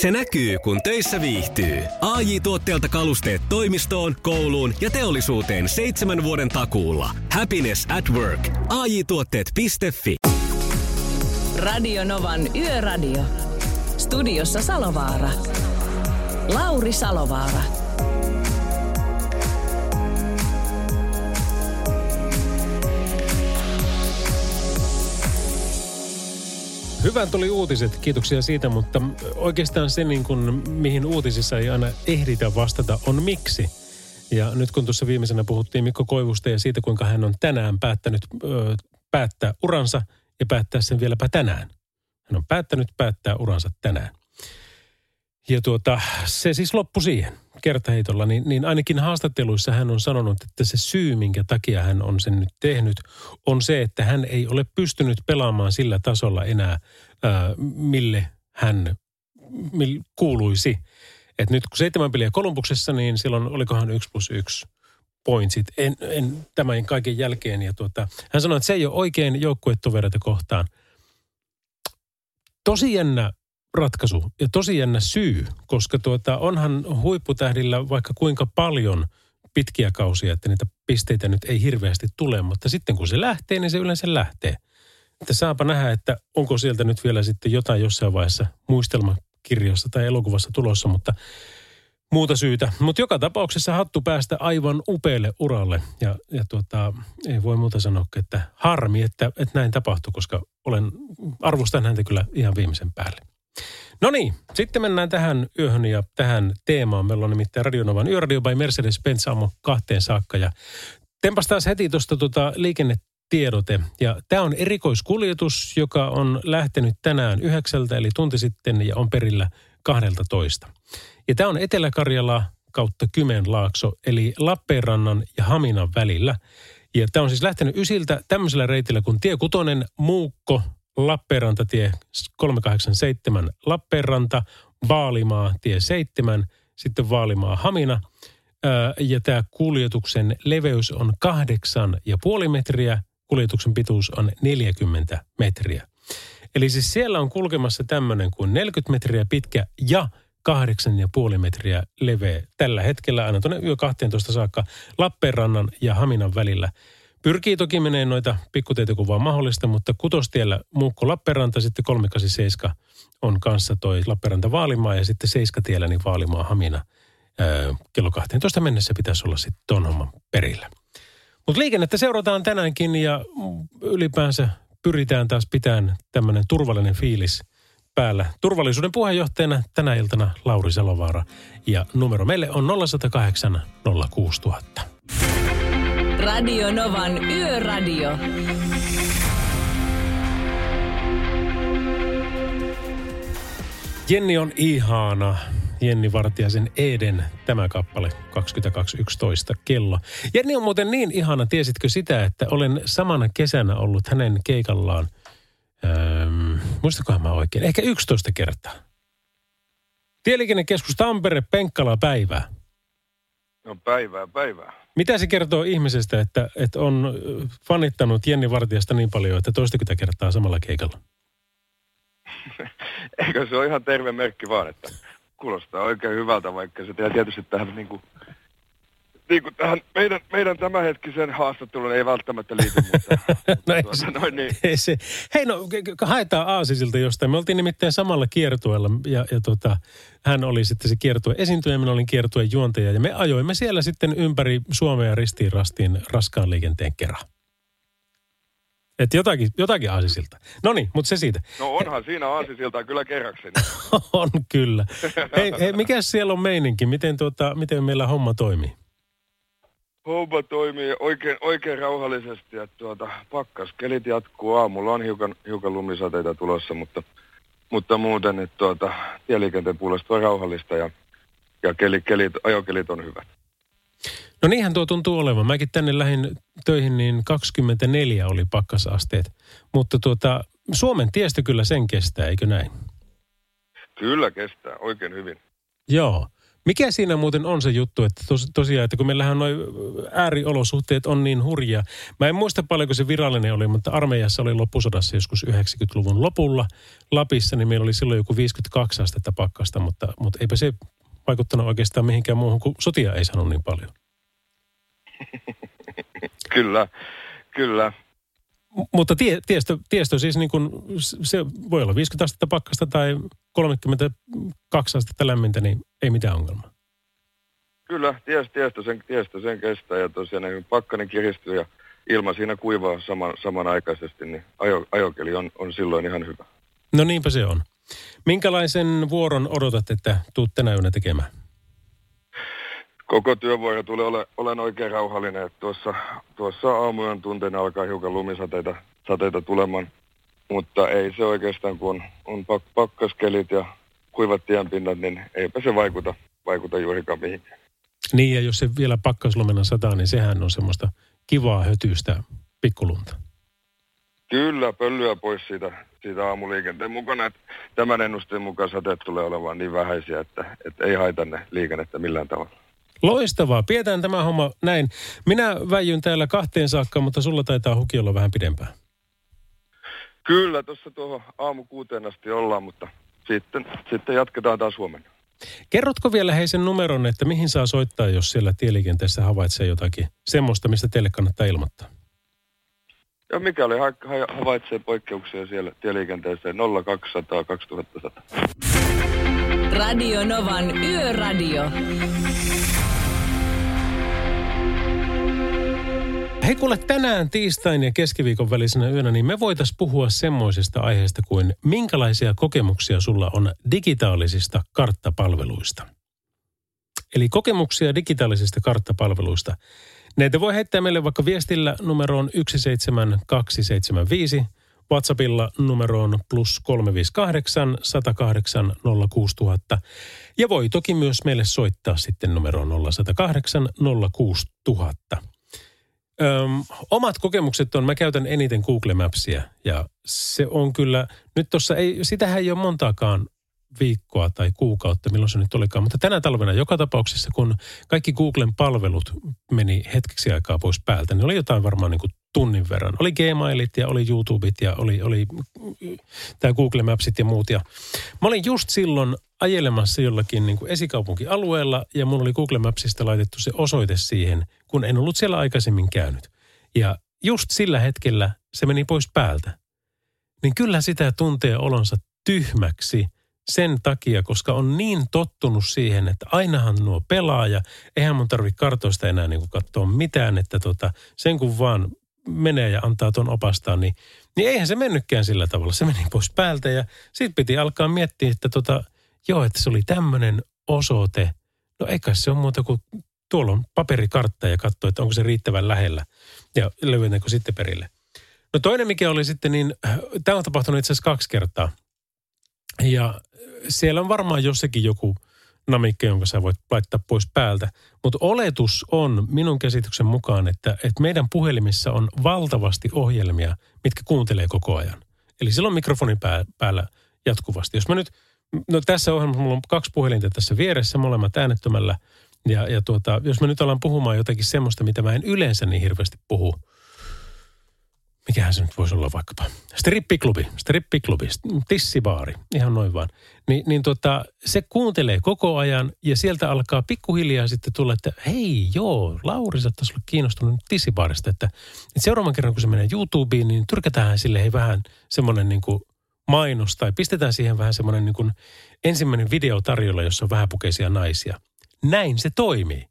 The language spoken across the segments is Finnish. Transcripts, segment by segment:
Se näkyy, kun töissä viihtyy. ai tuotteelta kalusteet toimistoon, kouluun ja teollisuuteen seitsemän vuoden takuulla. Happiness at work. ai tuotteetfi Radio Novan Yöradio. Studiossa Salovaara. Lauri Salovaara. Hyvän tuli uutiset, kiitoksia siitä, mutta oikeastaan se, niin kuin, mihin uutisissa ei aina ehditä vastata, on miksi. Ja nyt kun tuossa viimeisenä puhuttiin Mikko Koivusta ja siitä, kuinka hän on tänään päättänyt ö, päättää uransa ja päättää sen vieläpä tänään. Hän on päättänyt päättää uransa tänään. Ja tuota, se siis loppui siihen kertaheitolla, niin, niin ainakin haastatteluissa hän on sanonut, että se syy, minkä takia hän on sen nyt tehnyt, on se, että hän ei ole pystynyt pelaamaan sillä tasolla enää, ää, mille hän mille kuuluisi. Et nyt kun seitsemän peliä Kolumbuksessa, niin silloin olikohan yksi plus yksi pointsit en, en, tämän kaiken jälkeen. Ja tuota, hän sanoi, että se ei ole oikein joukkuetovereita kohtaan. Tosi jännä ratkaisu ja tosi jännä syy, koska tuota, onhan huipputähdillä vaikka kuinka paljon pitkiä kausia, että niitä pisteitä nyt ei hirveästi tule, mutta sitten kun se lähtee, niin se yleensä lähtee. Että saapa nähdä, että onko sieltä nyt vielä sitten jotain jossain vaiheessa muistelmakirjassa tai elokuvassa tulossa, mutta muuta syytä. Mutta joka tapauksessa hattu päästä aivan upealle uralle. Ja, ja tuota, ei voi muuta sanoa, että harmi, että, että näin tapahtui, koska olen, arvostan häntä kyllä ihan viimeisen päälle. No niin, sitten mennään tähän yöhön ja tähän teemaan. Meillä on nimittäin Radionovan Yöradio by Mercedes-Benz aamu kahteen saakka. Ja tempas taas heti tuosta tuota liikennetiedote. Ja tämä on erikoiskuljetus, joka on lähtenyt tänään yhdeksältä, eli tunti sitten, ja on perillä 12. Ja tämä on Etelä-Karjala kautta Kymenlaakso, eli Lappeenrannan ja Haminan välillä. Ja tämä on siis lähtenyt ysiltä tämmöisellä reitillä kuin Tie Kutonen, Muukko, Lappeenrantatie 387 Lappeenranta, Vaalimaa tie 7, sitten Vaalimaa Hamina. Ja tämä kuljetuksen leveys on 8,5 metriä, kuljetuksen pituus on 40 metriä. Eli siis siellä on kulkemassa tämmöinen kuin 40 metriä pitkä ja 8,5 metriä leveä tällä hetkellä aina tuonne yö 12 saakka Lappeenrannan ja Haminan välillä – Pyrkii toki menee noita pikkuteitä kuin vaan mahdollista, mutta kutostiellä Muukko Lappeenranta, sitten 387 on kanssa toi Lappeenranta Vaalimaa ja sitten Seiskatiellä niin Vaalimaa Hamina. Öö, kello 12 mennessä pitäisi olla sitten ton homman perillä. Mutta liikennettä seurataan tänäänkin ja ylipäänsä pyritään taas pitämään tämmöinen turvallinen fiilis päällä. Turvallisuuden puheenjohtajana tänä iltana Lauri Salovaara ja numero meille on 0108 06000. Radio Novan Yöradio. Jenni on ihana. Jenni Vartiaisen Eden, tämä kappale 22.11 kello. Jenni on muuten niin ihana, tiesitkö sitä, että olen samana kesänä ollut hänen keikallaan, öö, muistakohan mä oikein, ehkä 11 kertaa. Tieliikennekeskus Tampere, Penkkala, päivää. No päivää, päivää. Mitä se kertoo ihmisestä, että, että on fanittanut Jenni Vartijasta niin paljon, että toistakymmentä kertaa samalla keikalla? Eikö se ole ihan terve merkki vaan, että kuulostaa oikein hyvältä, vaikka se tietysti tähän niin kuin niin kuin tähän meidän, meidän tämänhetkisen haastattelun ei välttämättä liity, mutta, no ei, se, noin niin. ei se. Hei no, haetaan Aasisilta jostain. Me oltiin nimittäin samalla kiertueella ja, ja tota, hän oli sitten se kiertue esiintyjä, minä olin kiertueen juontaja ja me ajoimme siellä sitten ympäri Suomea ristiin rastiin raskaan liikenteen kerran. Että jotakin, jotakin aasisilta. No niin, mutta se siitä. No onhan siinä aasisilta kyllä kerrakseni. on kyllä. Hei, hei mikä siellä on meininki? Miten, tuota, miten meillä homma toimii? Homma toimii oikein, oikein rauhallisesti. Ja tuota, pakkaskelit jatkuu. Aamulla on hiukan, hiukan lumisateita tulossa, mutta, mutta muuten että tuota, tieliikenteen puolesta on rauhallista ja, ja kelit, kelit, ajokelit on hyvät. No niinhän tuo tuntuu olevan. Mäkin tänne lähdin töihin, niin 24 oli pakkasasteet. Mutta tuota, Suomen tiestö kyllä sen kestää, eikö näin? Kyllä kestää, oikein hyvin. Joo. Mikä siinä muuten on se juttu, että tos, tosiaan, että kun meillähän noin ääriolosuhteet on niin hurjia. Mä en muista paljonko se virallinen oli, mutta armeijassa oli loppusodassa joskus 90-luvun lopulla Lapissa, niin meillä oli silloin joku 52 astetta pakkasta, mutta, mutta eipä se vaikuttanut oikeastaan mihinkään muuhun, kun sotia ei sanonut niin paljon. Kyllä, kyllä. Mutta tie, tiestö, tiestö siis niin kuin, se voi olla 50 astetta pakkasta tai 32 astetta lämmintä, niin ei mitään ongelmaa. Kyllä, tiestö, tiestö, sen, tiestö sen kestää ja tosiaan niin pakkanen kiristyy ja ilma siinä kuivaa saman, samanaikaisesti, niin ajo, ajokeli on, on silloin ihan hyvä. No niinpä se on. Minkälaisen vuoron odotat, että tuut tänä yönä tekemään? Koko työvuoro tulee ole, olen oikein rauhallinen. Että tuossa, tuossa aamujen tunteina alkaa hiukan lumisateita sateita tulemaan. Mutta ei se oikeastaan, kun on, on pak, pakkaskelit ja kuivat tienpinnat, niin eipä se vaikuta, vaikuta juurikaan mihinkään. Niin, ja jos se vielä pakkaslumena sataa, niin sehän on semmoista kivaa hötyistä pikkulunta. Kyllä, pölyä pois siitä, siitä aamuliikenteen mukana. Että tämän ennusteen mukaan sateet tulee olemaan niin vähäisiä, että, että ei haita ne liikennettä millään tavalla. Loistavaa. Pidetään tämä homma näin. Minä väijyn täällä kahteen saakka, mutta sulla taitaa huki olla vähän pidempään. Kyllä, tuossa tuohon aamu kuuteen asti ollaan, mutta sitten, sitten jatketaan taas huomenna. Kerrotko vielä hei sen numeron, että mihin saa soittaa, jos siellä tieliikenteessä havaitsee jotakin semmoista, mistä teille kannattaa ilmoittaa? Ja mikäli ha- havaitsee poikkeuksia siellä tieliikenteessä 0200 2100. Radio Novan Yöradio. Hei kuule, tänään tiistain ja keskiviikon välisenä yönä, niin me voitaisiin puhua semmoisesta aiheesta kuin minkälaisia kokemuksia sulla on digitaalisista karttapalveluista. Eli kokemuksia digitaalisista karttapalveluista. Näitä voi heittää meille vaikka viestillä numeroon 17275, WhatsAppilla numeroon plus 358 108 06000. Ja voi toki myös meille soittaa sitten numeroon 0108 06000. Öm, omat kokemukset on, mä käytän eniten Google Mapsia ja se on kyllä, nyt tuossa ei, sitähän ei ole montaakaan viikkoa tai kuukautta, milloin se nyt olikaan. Mutta tänä talvena joka tapauksessa, kun kaikki Googlen palvelut meni hetkeksi aikaa pois päältä, niin oli jotain varmaan niin kuin tunnin verran. Oli Gmailit ja oli YouTubeit ja oli, oli tämä Google Mapsit ja muut. Ja mä olin just silloin ajelemassa jollakin niin kuin esikaupunkialueella ja mun oli Google Mapsista laitettu se osoite siihen, kun en ollut siellä aikaisemmin käynyt. Ja just sillä hetkellä se meni pois päältä. Niin kyllä sitä tuntee olonsa tyhmäksi sen takia, koska on niin tottunut siihen, että ainahan nuo pelaa ja eihän mun tarvitse kartoista enää niin kuin katsoa mitään, että tota, sen kun vaan menee ja antaa tuon opastaa, niin, niin eihän se mennytkään sillä tavalla. Se meni pois päältä ja sitten piti alkaa miettiä, että tota, joo, että se oli tämmöinen osoite. No eikä se on muuta kuin tuolla on paperikartta ja katsoa, että onko se riittävän lähellä ja löydetäänkö sitten perille. No toinen mikä oli sitten niin, tämä on tapahtunut itse asiassa kaksi kertaa. Ja siellä on varmaan jossakin joku namikke, jonka sä voit laittaa pois päältä. Mutta oletus on minun käsityksen mukaan, että, että meidän puhelimissa on valtavasti ohjelmia, mitkä kuuntelee koko ajan. Eli silloin mikrofonin pää, päällä jatkuvasti. Jos mä nyt, no tässä ohjelmassa mulla on kaksi puhelinta tässä vieressä, molemmat äänettömällä. Ja, ja tuota, jos mä nyt alan puhumaan jotakin semmoista, mitä mä en yleensä niin hirveästi puhu – mikähän se nyt voisi olla vaikkapa, strippiklubi, strippiklubi, tissibaari, ihan noin vaan. Ni, niin tota, se kuuntelee koko ajan ja sieltä alkaa pikkuhiljaa sitten tulla, että hei joo, Lauri saattaisi olla kiinnostunut tissibaarista, että, että seuraavan kerran kun se menee YouTubeen, niin tyrkätään sille hei vähän semmoinen niin kuin mainos tai pistetään siihen vähän semmoinen niin kuin ensimmäinen video tarjolla, jossa on vähäpukeisia naisia. Näin se toimii.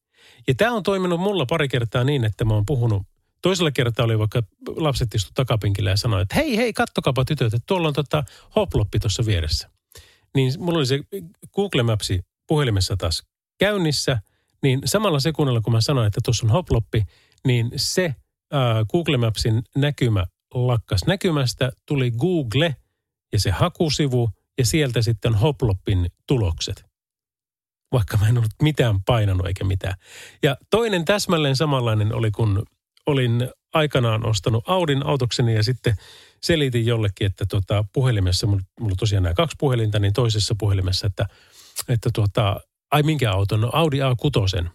Ja tämä on toiminut mulla pari kertaa niin, että mä oon puhunut Toisella kertaa oli vaikka lapset istu takapenkillä ja sanoi, että hei, hei, kattokaapa tytöt, että tuolla on tota hoploppi tuossa vieressä. Niin mulla oli se Google Mapsi puhelimessa taas käynnissä, niin samalla sekunnilla kun mä sanoin, että tuossa on hoploppi, niin se äh, Google Mapsin näkymä lakkas näkymästä, tuli Google ja se hakusivu ja sieltä sitten hoploppin tulokset. Vaikka mä en ollut mitään painanut eikä mitään. Ja toinen täsmälleen samanlainen oli, kun olin aikanaan ostanut Audin autokseni ja sitten selitin jollekin, että tota, puhelimessa, mulla, mulla tosiaan nämä kaksi puhelinta, niin toisessa puhelimessa, että, että tuota, ai minkä auton? No Audi A6.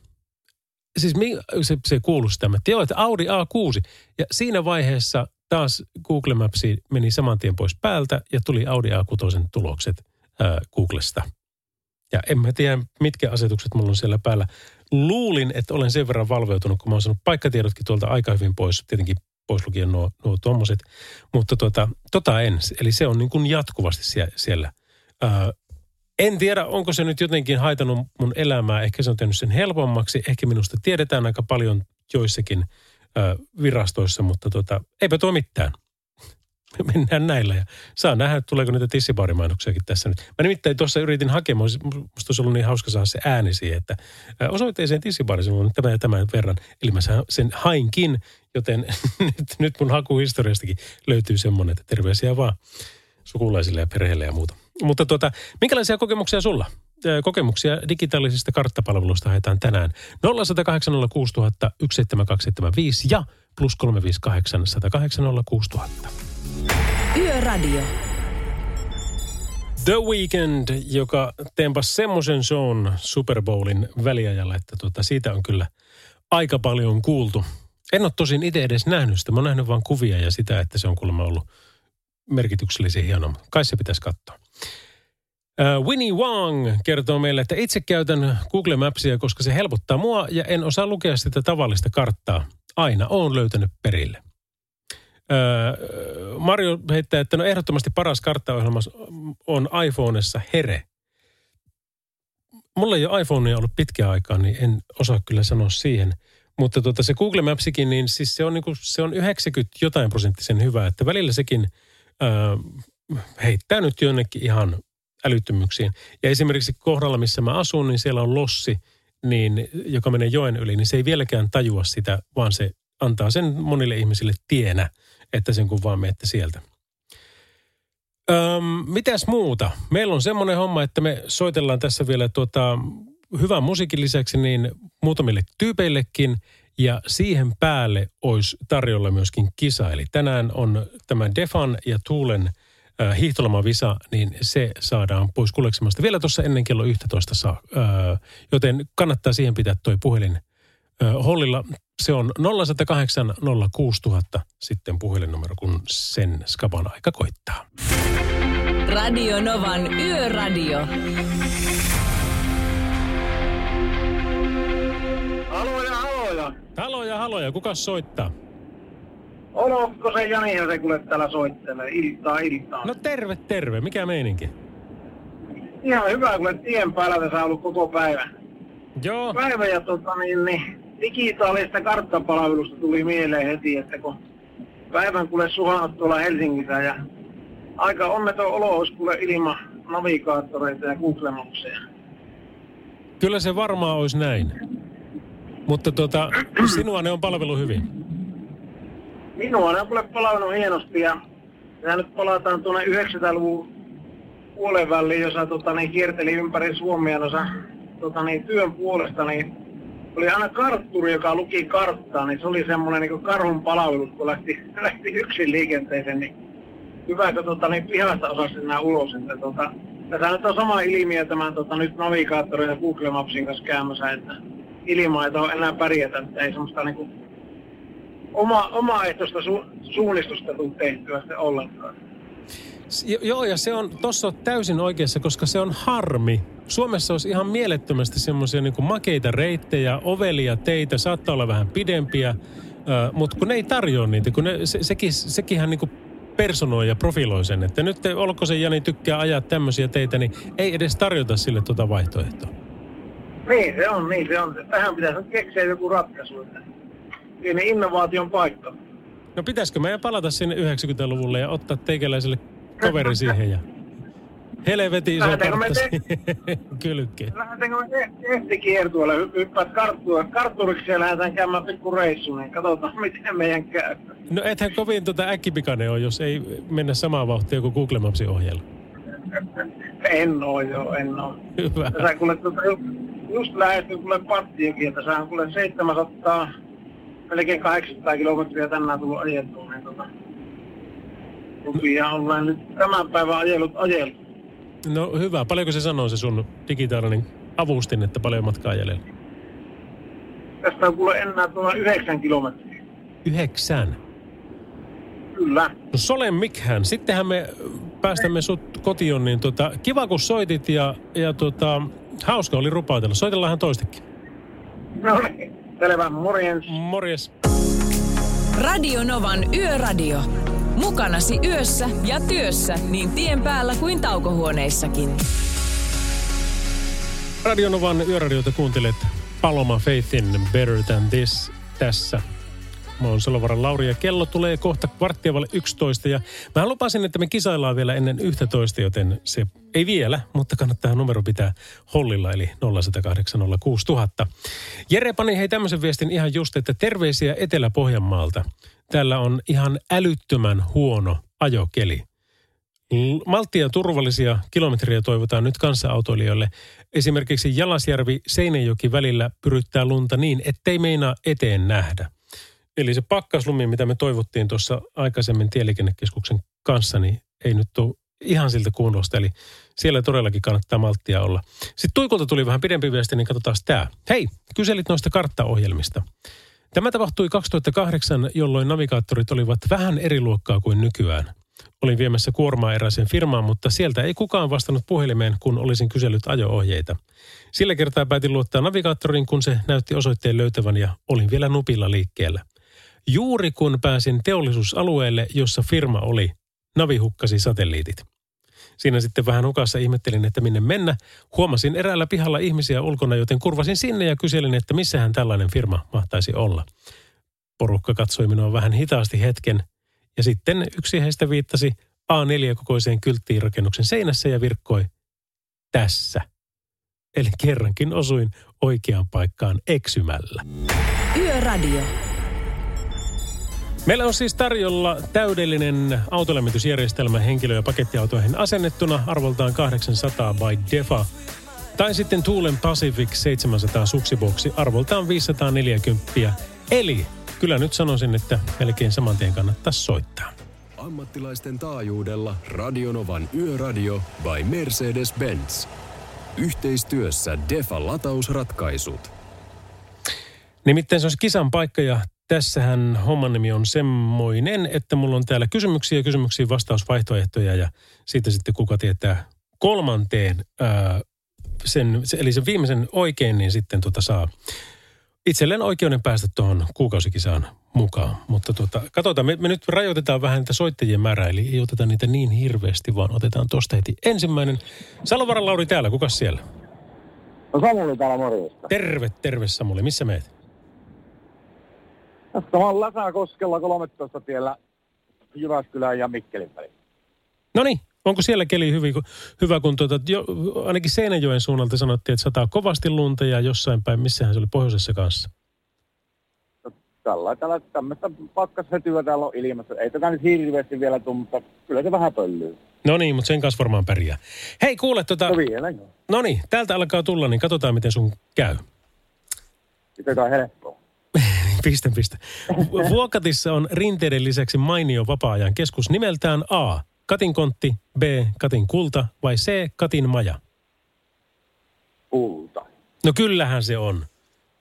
Siis se, se kuuluisi tämä. Joo, että Audi A6. Ja siinä vaiheessa taas Google Maps meni saman tien pois päältä ja tuli Audi A6 tulokset ää, Googlesta. Ja en mä tiedä, mitkä asetukset mulla on siellä päällä. Luulin, että olen sen verran valveutunut, kun mä oon saanut paikkatiedotkin tuolta aika hyvin pois. Tietenkin pois lukien nuo, nuo tuommoiset. Mutta tota, tota en. Eli se on niin kuin jatkuvasti siellä. Ää, en tiedä, onko se nyt jotenkin haitanut mun elämää. Ehkä se on tehnyt sen helpommaksi. Ehkä minusta tiedetään aika paljon joissakin ää, virastoissa, mutta tota, eipä tuo mitään. Mennään näillä ja saa nähdä, tuleeko niitä tissibarimainoksiakin tässä nyt. Mä nimittäin tuossa yritin hakea, musta olisi ollut niin hauska saada se ääni siihen, että osoitteeseen tissibarissa on tämä ja tämän verran. Eli mä sen hainkin, joten nyt, nyt mun hakuhistoriastakin löytyy semmoinen, että terveisiä vaan sukulaisille ja perheelle ja muuta. Mutta tuota, minkälaisia kokemuksia sulla? Kokemuksia digitaalisista karttapalveluista haetaan tänään 0108 ja plus 358 108 Yöradio. The Weekend, joka tempas semmoisen shown Super Bowlin väliajalla, että tuota, siitä on kyllä aika paljon kuultu. En ole tosin itse edes nähnyt sitä. Mä oon nähnyt vain kuvia ja sitä, että se on kuulemma ollut merkityksellisen hieno. Kai se pitäisi katsoa. Uh, Winnie Wang kertoo meille, että itse käytän Google Mapsia, koska se helpottaa mua ja en osaa lukea sitä tavallista karttaa. Aina on löytänyt perille. Uh, Mario heittää, että no ehdottomasti paras karttaohjelma on iPhoneessa Here. Mulla ei ole iPhonea ollut pitkään aikaa, niin en osaa kyllä sanoa siihen. Mutta tuota, se Google Mapsikin, niin siis se on, niin kuin, se on 90 jotain prosenttisen hyvä, että välillä sekin uh, heittää nyt jonnekin ihan älyttömyyksiin. Ja esimerkiksi kohdalla, missä mä asun, niin siellä on lossi, niin, joka menee joen yli, niin se ei vieläkään tajua sitä, vaan se antaa sen monille ihmisille tienä, että sen kun vaan menette sieltä. Öm, mitäs muuta? Meillä on semmoinen homma, että me soitellaan tässä vielä tuota, hyvän musiikin lisäksi niin muutamille tyypeillekin ja siihen päälle olisi tarjolla myöskin kisa. Eli tänään on tämä Defan ja Tuulen – äh, hiihtolomavisa, niin se saadaan pois kuleksemasta vielä tuossa ennen kello 11 saa. Äh, joten kannattaa siihen pitää toi puhelin hollilla. Se on 0108 06000 sitten puhelinnumero, kun sen skaban aika koittaa. Radio Novan Yöradio. Haloja, haloja. Haloja, haloja. Kuka soittaa? Olokko se Jani ja se kuule täällä soittelee iltaa iltaa? No terve, terve. Mikä meininki? Ihan hyvä, kun tien päällä tässä ollut koko päivän. Joo. Päivä ja tota niin, niin digitaalista karttapalvelusta tuli mieleen heti, että kun päivän kuule suhannut tuolla Helsingissä ja aika onneton olo olisi kuule ilman navigaattoreita ja Google Mapsia. Kyllä se varmaan olisi näin. Mutta tota, sinua ne on palvelu hyvin. Minua on kuule palannut hienosti ja ja nyt palataan tuonne 90-luvun puolen väliin, jossa tota, niin, kierteli ympäri Suomea noissa tota, niin, työn puolesta, niin oli aina kartturi, joka luki karttaa, niin se oli semmoinen niin karhun palvelu, kun lähti, lähti yksin liikenteeseen, niin hyvä, kun tota, niin pihasta osasi nämä ulos. Että, tota, tässä nyt on sama ilmiö tämän tota, nyt navigaattorin ja Google Mapsin kanssa käymässä, että ilman ei ole enää pärjätä, että ei semmoista niin kuin, oma, omaehtoista su, suunnistusta tule tehtyä sitten ollenkaan. Joo, ja se on, tuossa täysin oikeassa, koska se on harmi. Suomessa olisi ihan mielettömästi semmoisia niin makeita reittejä, ovelia teitä, saattaa olla vähän pidempiä, mutta kun ne ei tarjoa niitä, kun ne, se, sekin, sekinhän niin personoi ja profiloi sen, että nyt te, olko se Jani tykkää ajaa tämmöisiä teitä, niin ei edes tarjota sille tuota vaihtoehtoa. Niin se on, niin se on. Tähän pitäisi keksiä joku ratkaisu. Että pieni innovaation paikka. No pitäisikö meidän palata sinne 90-luvulle ja ottaa teikäläiselle toveri siihen ja helvetin iso te- kylkeen. Lähdetäänkö me tehtikiertueelle, hyppäät karttua, kartturiksi ja lähdetään käymään pikku reissuun, niin katsotaan miten meidän käy. No ethän kovin tuota äkkipikainen ole, jos ei mennä samaa vauhtia kuin Google Mapsin ohjelma. en oo joo, en oo. Hyvä. Tässä kuule, tuota, just lähestyy kuule Pattiinkin, että saa kuule 700 melkein 800 kilometriä tänään tullut ajettua, niin tota, rupiaa ollaan nyt tämän päivän ajelut ajeltu. No hyvä. Paljonko se sanoo se sun digitaalinen avustin, että paljon matkaa jäljellä? Tästä on kuule enää tuolla yhdeksän kilometriä. Yhdeksän. Kyllä. No Sole Mikhän, sittenhän me päästämme sut kotiin, niin tota, kiva kun soitit ja, ja tota, hauska oli rupautella. Soitellaan toistekin. No niin, selvä, morjens. Morjes. Radio Novan Yöradio. Mukanasi yössä ja työssä niin tien päällä kuin taukohuoneissakin. Radionovan yöradiota kuuntelet Paloma Faithin Better Than This tässä. Mä oon Salovaran Lauri ja kello tulee kohta kvarttia vaille 11 ja mä lupasin, että me kisaillaan vielä ennen 11, joten se ei vielä, mutta kannattaa numero pitää hollilla eli 0806000. Jere pani hei tämmöisen viestin ihan just, että terveisiä Etelä-Pohjanmaalta. Täällä on ihan älyttömän huono ajokeli. Malttia turvallisia kilometriä toivotaan nyt kanssaautoilijoille. Esimerkiksi Jalasjärvi-Seinäjoki välillä pyryttää lunta niin, ettei meinaa eteen nähdä. Eli se pakkaslumi, mitä me toivottiin tuossa aikaisemmin Tieliikennekeskuksen kanssa, niin ei nyt ole ihan siltä kuulosta. Eli siellä todellakin kannattaa malttia olla. Sitten Tuikolta tuli vähän pidempi viesti, niin katsotaan tämä. Hei, kyselit noista karttaohjelmista. Tämä tapahtui 2008, jolloin navigaattorit olivat vähän eri luokkaa kuin nykyään. Olin viemässä kuormaa eräiseen firmaan, mutta sieltä ei kukaan vastannut puhelimeen, kun olisin kysellyt ajo-ohjeita. Sillä kertaa päätin luottaa navigaattoriin, kun se näytti osoitteen löytävän ja olin vielä nupilla liikkeellä. Juuri kun pääsin teollisuusalueelle, jossa firma oli, navi hukkasi satelliitit. Siinä sitten vähän hukassa ihmettelin, että minne mennä. Huomasin eräällä pihalla ihmisiä ulkona, joten kurvasin sinne ja kyselin, että missähän tällainen firma mahtaisi olla. Porukka katsoi minua vähän hitaasti hetken ja sitten yksi heistä viittasi A4-kokoiseen kylttiin rakennuksen seinässä ja virkkoi tässä. Eli kerrankin osuin oikeaan paikkaan eksymällä. Yöradio. Meillä on siis tarjolla täydellinen autolämmitysjärjestelmä henkilö- ja pakettiautoihin asennettuna arvoltaan 800 by Defa. Tai sitten Tuulen Pacific 700 suksiboksi arvoltaan 540. Eli kyllä nyt sanoisin, että melkein saman tien kannattaa soittaa. Ammattilaisten taajuudella Radionovan Yöradio by Mercedes-Benz. Yhteistyössä Defa latausratkaisut. Nimittäin se olisi kisan paikka ja tässähän homman nimi on semmoinen, että mulla on täällä kysymyksiä, kysymyksiä, vastausvaihtoehtoja ja siitä sitten kuka tietää kolmanteen, ää, sen, se- eli sen viimeisen oikein, niin sitten tota saa itselleen oikeuden päästä tuohon kuukausikisaan mukaan. Mutta tota, katsotaan, me, me nyt rajoitetaan vähän niitä soittajien määrää, eli ei oteta niitä niin hirveästi, vaan otetaan tosta heti ensimmäinen. Salovaran Lauri täällä, kukas siellä? No Samuli täällä morjesta. Terve, terve Samuli, missä meet? Tässä on Lasakoskella 13 tiellä Jyväskylän ja Mikkelin väliin. No niin, onko siellä keli hyvin, hyvä, kun tuota, jo, ainakin Seinäjoen suunnalta sanottiin, että sataa kovasti lunta ja jossain päin, missähän se oli pohjoisessa kanssa. Tällä, tällä tämmöistä pakkasvetyä täällä on ilmassa. Ei tätä nyt hirveästi vielä tule, mutta kyllä se vähän pöllyy. No niin, mutta sen kanssa varmaan pärjää. Hei, kuule, tota, No vielä no niin, täältä alkaa tulla, niin katsotaan, miten sun käy. Sitä helppoa. Piste, piste. Vu- Vuokatissa on rinteiden lisäksi mainio vapaa-ajan keskus nimeltään A. Katin kontti, B. Katin kulta vai C. Katin maja? Kulta. No kyllähän se on.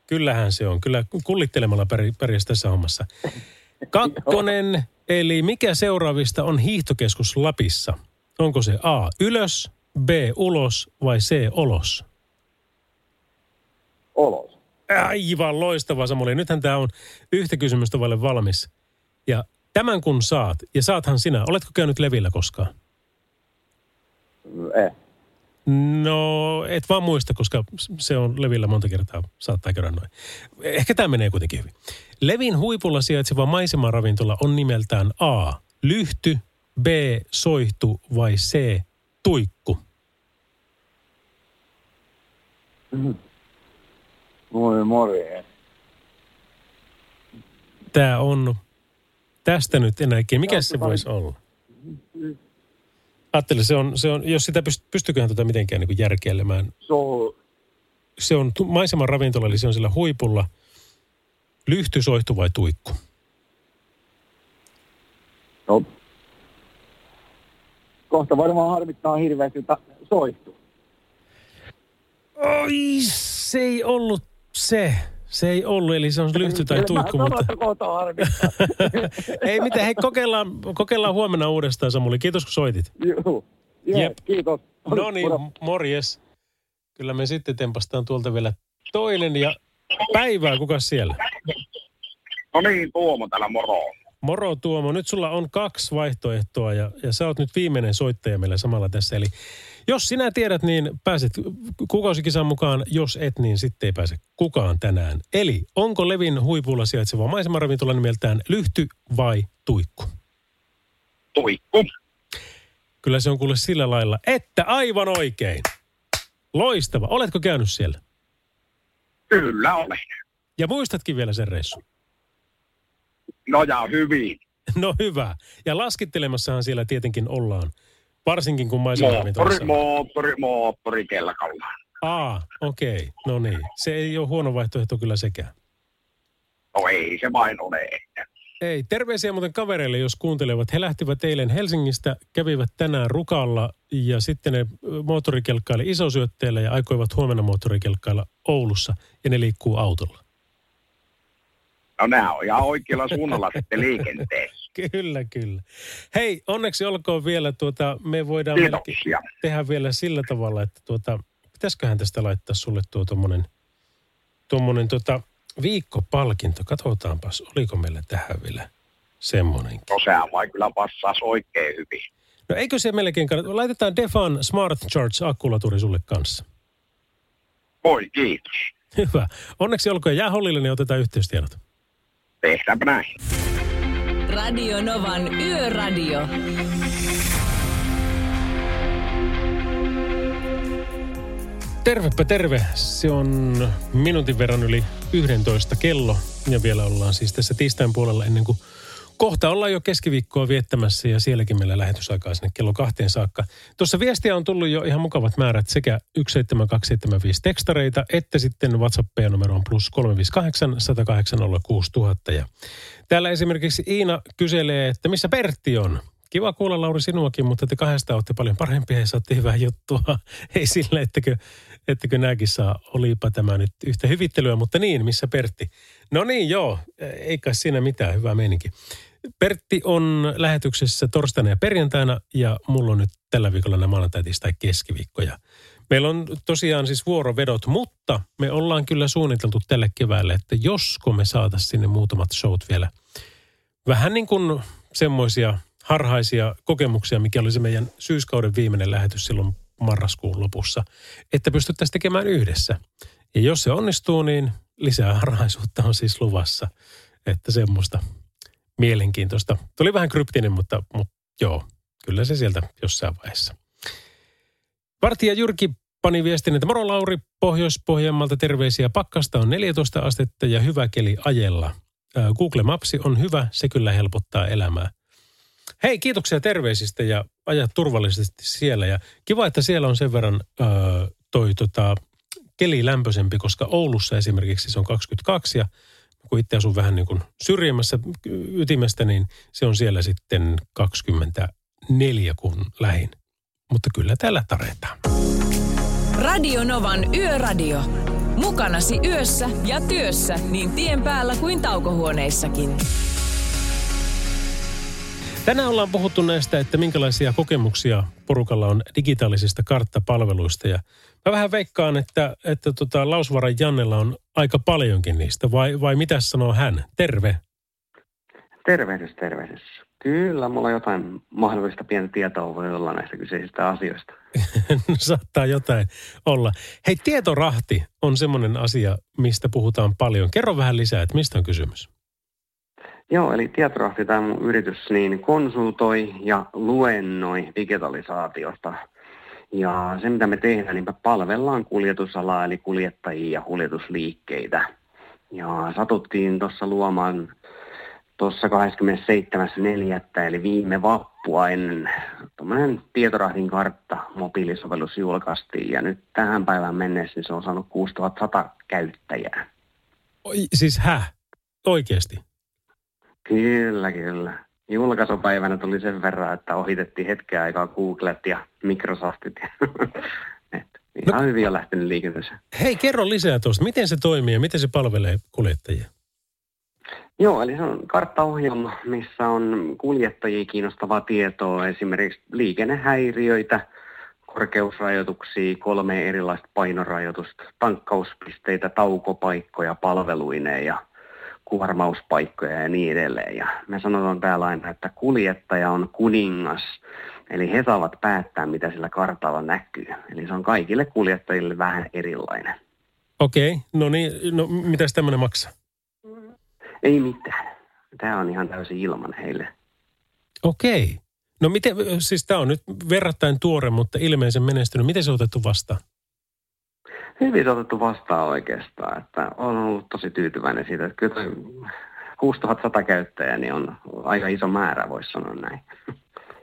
Kyllähän se on. Kyllä kullittelemalla pär- pärjäs tässä hommassa. Kakkonen, eli mikä seuraavista on hiihtokeskus Lapissa? Onko se A. Ylös, B. Ulos vai C. Olos? Olos. Aivan loistava Samuli. Nythän tämä on yhtä kysymystä vaille valmis. Ja tämän kun saat, ja saathan sinä, oletko käynyt Levillä koskaan? Eh. No, et vaan muista, koska se on Levillä monta kertaa, saattaa käydä noin. Ehkä tämä menee kuitenkin hyvin. Levin huipulla sijaitseva maisemaravintola on nimeltään A. Lyhty, B. Soihtu vai C. Tuikku? Moi morjens. Tämä on tästä nyt enää kiinni. Mikä se voisi olla? Ajattelin, se on, se on, jos sitä pyst, pystyköhän tuota mitenkään niin järkeilemään. Se on Se on maiseman ravintola, eli se on sillä huipulla. Lyhty, soihtu vai tuikku? No, kohta varmaan harmittaa hirveästi, että soihtu. Oi, se ei ollut se. Se ei ollut, eli se on lyhty tai tuikku, mutta... ei mitään, hei kokeillaan, kokeillaan huomenna uudestaan Samuli. Kiitos kun soitit. Joo. Jep. Jep. Kiitos. No niin, morjes. Kyllä me sitten tempastaan tuolta vielä toinen ja päivää, kuka siellä? No niin, Tuomo täällä moro. Moro Tuomo, nyt sulla on kaksi vaihtoehtoa ja, ja sä oot nyt viimeinen soittaja meillä samalla tässä. Eli jos sinä tiedät, niin pääset kuukausikisan mukaan. Jos et, niin sitten ei pääse kukaan tänään. Eli onko Levin huipulla sijaitseva maisemaravintola nimeltään Lyhty vai Tuikku? Tuikku. Kyllä se on kuule sillä lailla, että aivan oikein. Loistava. Oletko käynyt siellä? Kyllä olen. Ja muistatkin vielä sen reissun? No ja hyvin. No hyvä. Ja laskittelemassahan siellä tietenkin ollaan. Varsinkin kun Moottori, maisemaravintola moottori, moottori kelkalla. Aa, okei. Okay. No niin. Se ei ole huono vaihtoehto kyllä sekään. No ei se vain ole. Ei, terveisiä muuten kavereille, jos kuuntelevat. He lähtivät eilen Helsingistä, kävivät tänään Rukalla ja sitten ne moottorikelkkaili isosyötteellä ja aikoivat huomenna moottorikelkkailla Oulussa ja ne liikkuu autolla. No nämä on ihan oikealla suunnalla sitten liikenteessä. Kyllä, kyllä. Hei, onneksi olkoon vielä, tuota, me voidaan tehdä vielä sillä tavalla, että tuota, pitäisiköhän tästä laittaa sulle tuo tommonen, tommonen tota, viikkopalkinto. Katsotaanpas, oliko meillä tähän vielä semmonenkin. No sehän vai kyllä passaas oikein hyvin. No eikö se melkein kannata? Laitetaan Defan Smart Charge akkulaturi sulle kanssa. Voi kiitos. Hyvä. Onneksi olkoon jää hollille, niin otetaan yhteystiedot. Tehdäänpä näin. Radio Novan Yöradio. Tervepä terve. Se on minuutin verran yli 11 kello. Ja vielä ollaan siis tässä tiistain puolella ennen kuin kohta ollaan jo keskiviikkoa viettämässä ja sielläkin meillä lähetysaikaa sinne kello kahteen saakka. Tuossa viestiä on tullut jo ihan mukavat määrät sekä 17275 tekstareita että sitten WhatsAppia numero on plus 358 108 6000. Ja täällä esimerkiksi Iina kyselee, että missä Pertti on? Kiva kuulla Lauri sinuakin, mutta te kahdesta olette paljon parempia ja saatte hyvää juttua. Ei sillä, ettekö, ettekö nämäkin saa. Olipa tämä nyt yhtä hyvittelyä, mutta niin, missä Pertti? No niin, joo, ei kai siinä mitään, hyvä meininki. Pertti on lähetyksessä torstaina ja perjantaina ja mulla on nyt tällä viikolla nämä maanantai, tai keskiviikkoja. Meillä on tosiaan siis vuorovedot, mutta me ollaan kyllä suunniteltu tälle keväälle, että josko me saataisiin sinne muutamat showt vielä. Vähän niin kuin semmoisia harhaisia kokemuksia, mikä oli se meidän syyskauden viimeinen lähetys silloin marraskuun lopussa, että pystyttäisiin tekemään yhdessä. Ja jos se onnistuu, niin lisää harhaisuutta on siis luvassa, että semmoista mielenkiintoista. Tuli vähän kryptinen, mutta, mutta joo, kyllä se sieltä jossain vaiheessa. Vartija Jyrki pani viestin, että moro Lauri Pohjois-Pohjanmaalta terveisiä. Pakkasta on 14 astetta ja hyvä keli ajella. Google Mapsi on hyvä, se kyllä helpottaa elämää. Hei, kiitoksia terveisistä ja aja turvallisesti siellä. Ja kiva, että siellä on sen verran öö, toi tota, keli lämpöisempi, koska Oulussa esimerkiksi se on 22 ja kun itse asun vähän niin kuin syrjemmässä ytimestä, niin se on siellä sitten 24 kun lähin. Mutta kyllä täällä taretaan. Radio Novan Yöradio. Mukanasi yössä ja työssä niin tien päällä kuin taukohuoneissakin. Tänään ollaan puhuttu näistä, että minkälaisia kokemuksia porukalla on digitaalisista karttapalveluista. Ja mä vähän veikkaan, että, että tota Lausvaran Jannella on aika paljonkin niistä. Vai, vai mitä sanoo hän? Terve. Tervehdys, tervehdys. Kyllä, mulla on jotain mahdollista pientä tietoa voi olla näistä kyseisistä asioista. Saattaa jotain olla. Hei, tietorahti on semmoinen asia, mistä puhutaan paljon. Kerro vähän lisää, että mistä on kysymys? Joo, eli Tietorahti, tämä mun yritys, niin konsultoi ja luennoi digitalisaatiosta. Ja se, mitä me tehdään, niin me palvellaan kuljetusalaa, eli kuljettajia ja kuljetusliikkeitä. Ja satuttiin tuossa luomaan tuossa 27.4. eli viime vappua ennen tuommoinen Tietorahdin kartta mobiilisovellus julkaistiin. Ja nyt tähän päivään mennessä niin se on saanut 6100 käyttäjää. Oi, siis häh? Oikeasti? Kyllä, kyllä. Julkaisupäivänä tuli sen verran, että ohitettiin hetken aikaa Googlet ja Microsoftit. Et Ihan no, hyvin on lähtenyt liikenteeseen. Hei, kerro lisää tuosta. Miten se toimii ja miten se palvelee kuljettajia? Joo, eli se on karttaohjelma, missä on kuljettajia kiinnostavaa tietoa, esimerkiksi liikennehäiriöitä, korkeusrajoituksia, kolme erilaista painorajoitusta, tankkauspisteitä, taukopaikkoja palveluineen ja kuormauspaikkoja ja niin edelleen. Ja me sanotaan täällä aina, että kuljettaja on kuningas, eli he saavat päättää, mitä sillä kartalla näkyy. Eli se on kaikille kuljettajille vähän erilainen. Okei, okay. no niin, no mitäs tämmöinen maksaa? Ei mitään. Tämä on ihan täysin ilman heille. Okei. No miten, siis tämä on nyt verrattain tuore, mutta ilmeisen menestynyt. Miten se on otettu vastaan? Hyvin se on otettu vastaan oikeastaan, että olen ollut tosi tyytyväinen siitä, että kyllä 6100 käyttäjää niin on aika iso määrä, voisi sanoa näin.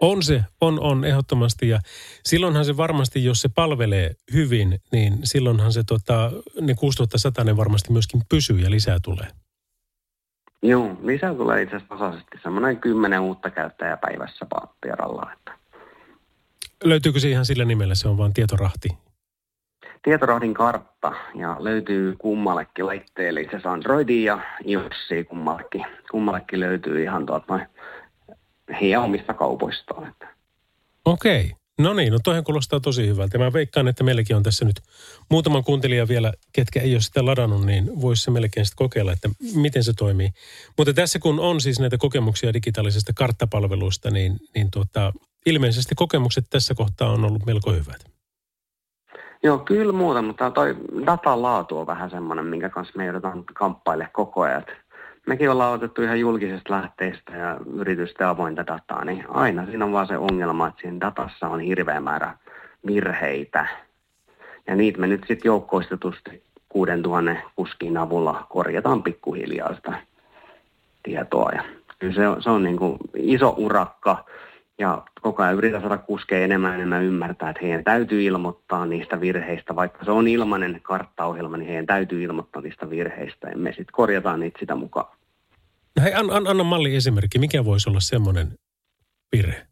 On se, on, on ehdottomasti ja silloinhan se varmasti, jos se palvelee hyvin, niin silloinhan se tota, ne 6100 ne varmasti myöskin pysyy ja lisää tulee. Joo, lisää tulee itse asiassa tasaisesti semmoinen kymmenen uutta käyttäjää päivässä Pieralla. Että. Löytyykö se ihan sillä nimellä, se on vain tietorahti? Tietorahdin kartta ja löytyy kummallekin laitteelle, itse asiassa Androidin ja iOSia kummallekin. Kummallekin löytyy ihan tuota, heidän omista kaupoistaan. Okei. Okay. No niin, no toihan kuulostaa tosi hyvältä. Mä veikkaan, että meilläkin on tässä nyt muutama kuuntelija vielä, ketkä ei ole sitä ladannut, niin voisi se melkein sitten kokeilla, että miten se toimii. Mutta tässä kun on siis näitä kokemuksia digitaalisesta karttapalvelusta, niin, niin tuota, ilmeisesti kokemukset tässä kohtaa on ollut melko hyvät. Joo, kyllä muuta, mutta toi datan laatu on vähän semmoinen, minkä kanssa me joudutaan kamppailemaan koko ajan mekin ollaan otettu ihan julkisesta lähteistä ja yritysten avointa dataa, niin aina siinä on vaan se ongelma, että siinä datassa on hirveä määrä virheitä. Ja niitä me nyt sitten joukkoistetusti 6000 kuskin avulla korjataan pikkuhiljaa sitä tietoa. Ja kyllä se on, se on niin kuin iso urakka ja koko ajan yritän saada kuskeja enemmän ja enemmän ymmärtää, että heidän täytyy ilmoittaa niistä virheistä. Vaikka se on ilmainen karttaohjelma, niin heidän täytyy ilmoittaa niistä virheistä. Ja me sitten korjataan niitä sitä mukaan. No hei, anna, anna malli esimerkki. Mikä voisi olla semmoinen virhe?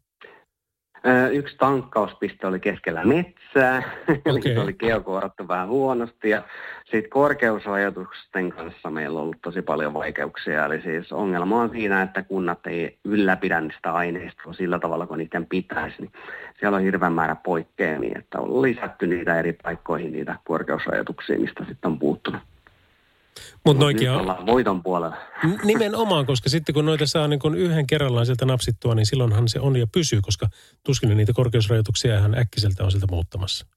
Yksi tankkauspiste oli keskellä metsää, okay. eli se oli geokoorattu vähän huonosti. Ja sitten korkeusrajoitusten kanssa meillä on ollut tosi paljon vaikeuksia. Eli siis ongelma on siinä, että kunnat ei ylläpidä niistä aineistoa sillä tavalla, kun niiden pitäisi. Niin siellä on hirveän määrä poikkeamia, että on lisätty niitä eri paikkoihin niitä korkeusrajoituksia, mistä sitten on puuttunut. Mutta noikin on... voiton puolella. Nimenomaan, koska sitten kun noita saa niin kun yhden kerrallaan sieltä napsittua, niin silloinhan se on ja pysyy, koska tuskin niitä korkeusrajoituksia ihan äkkiseltä on sieltä muuttamassa.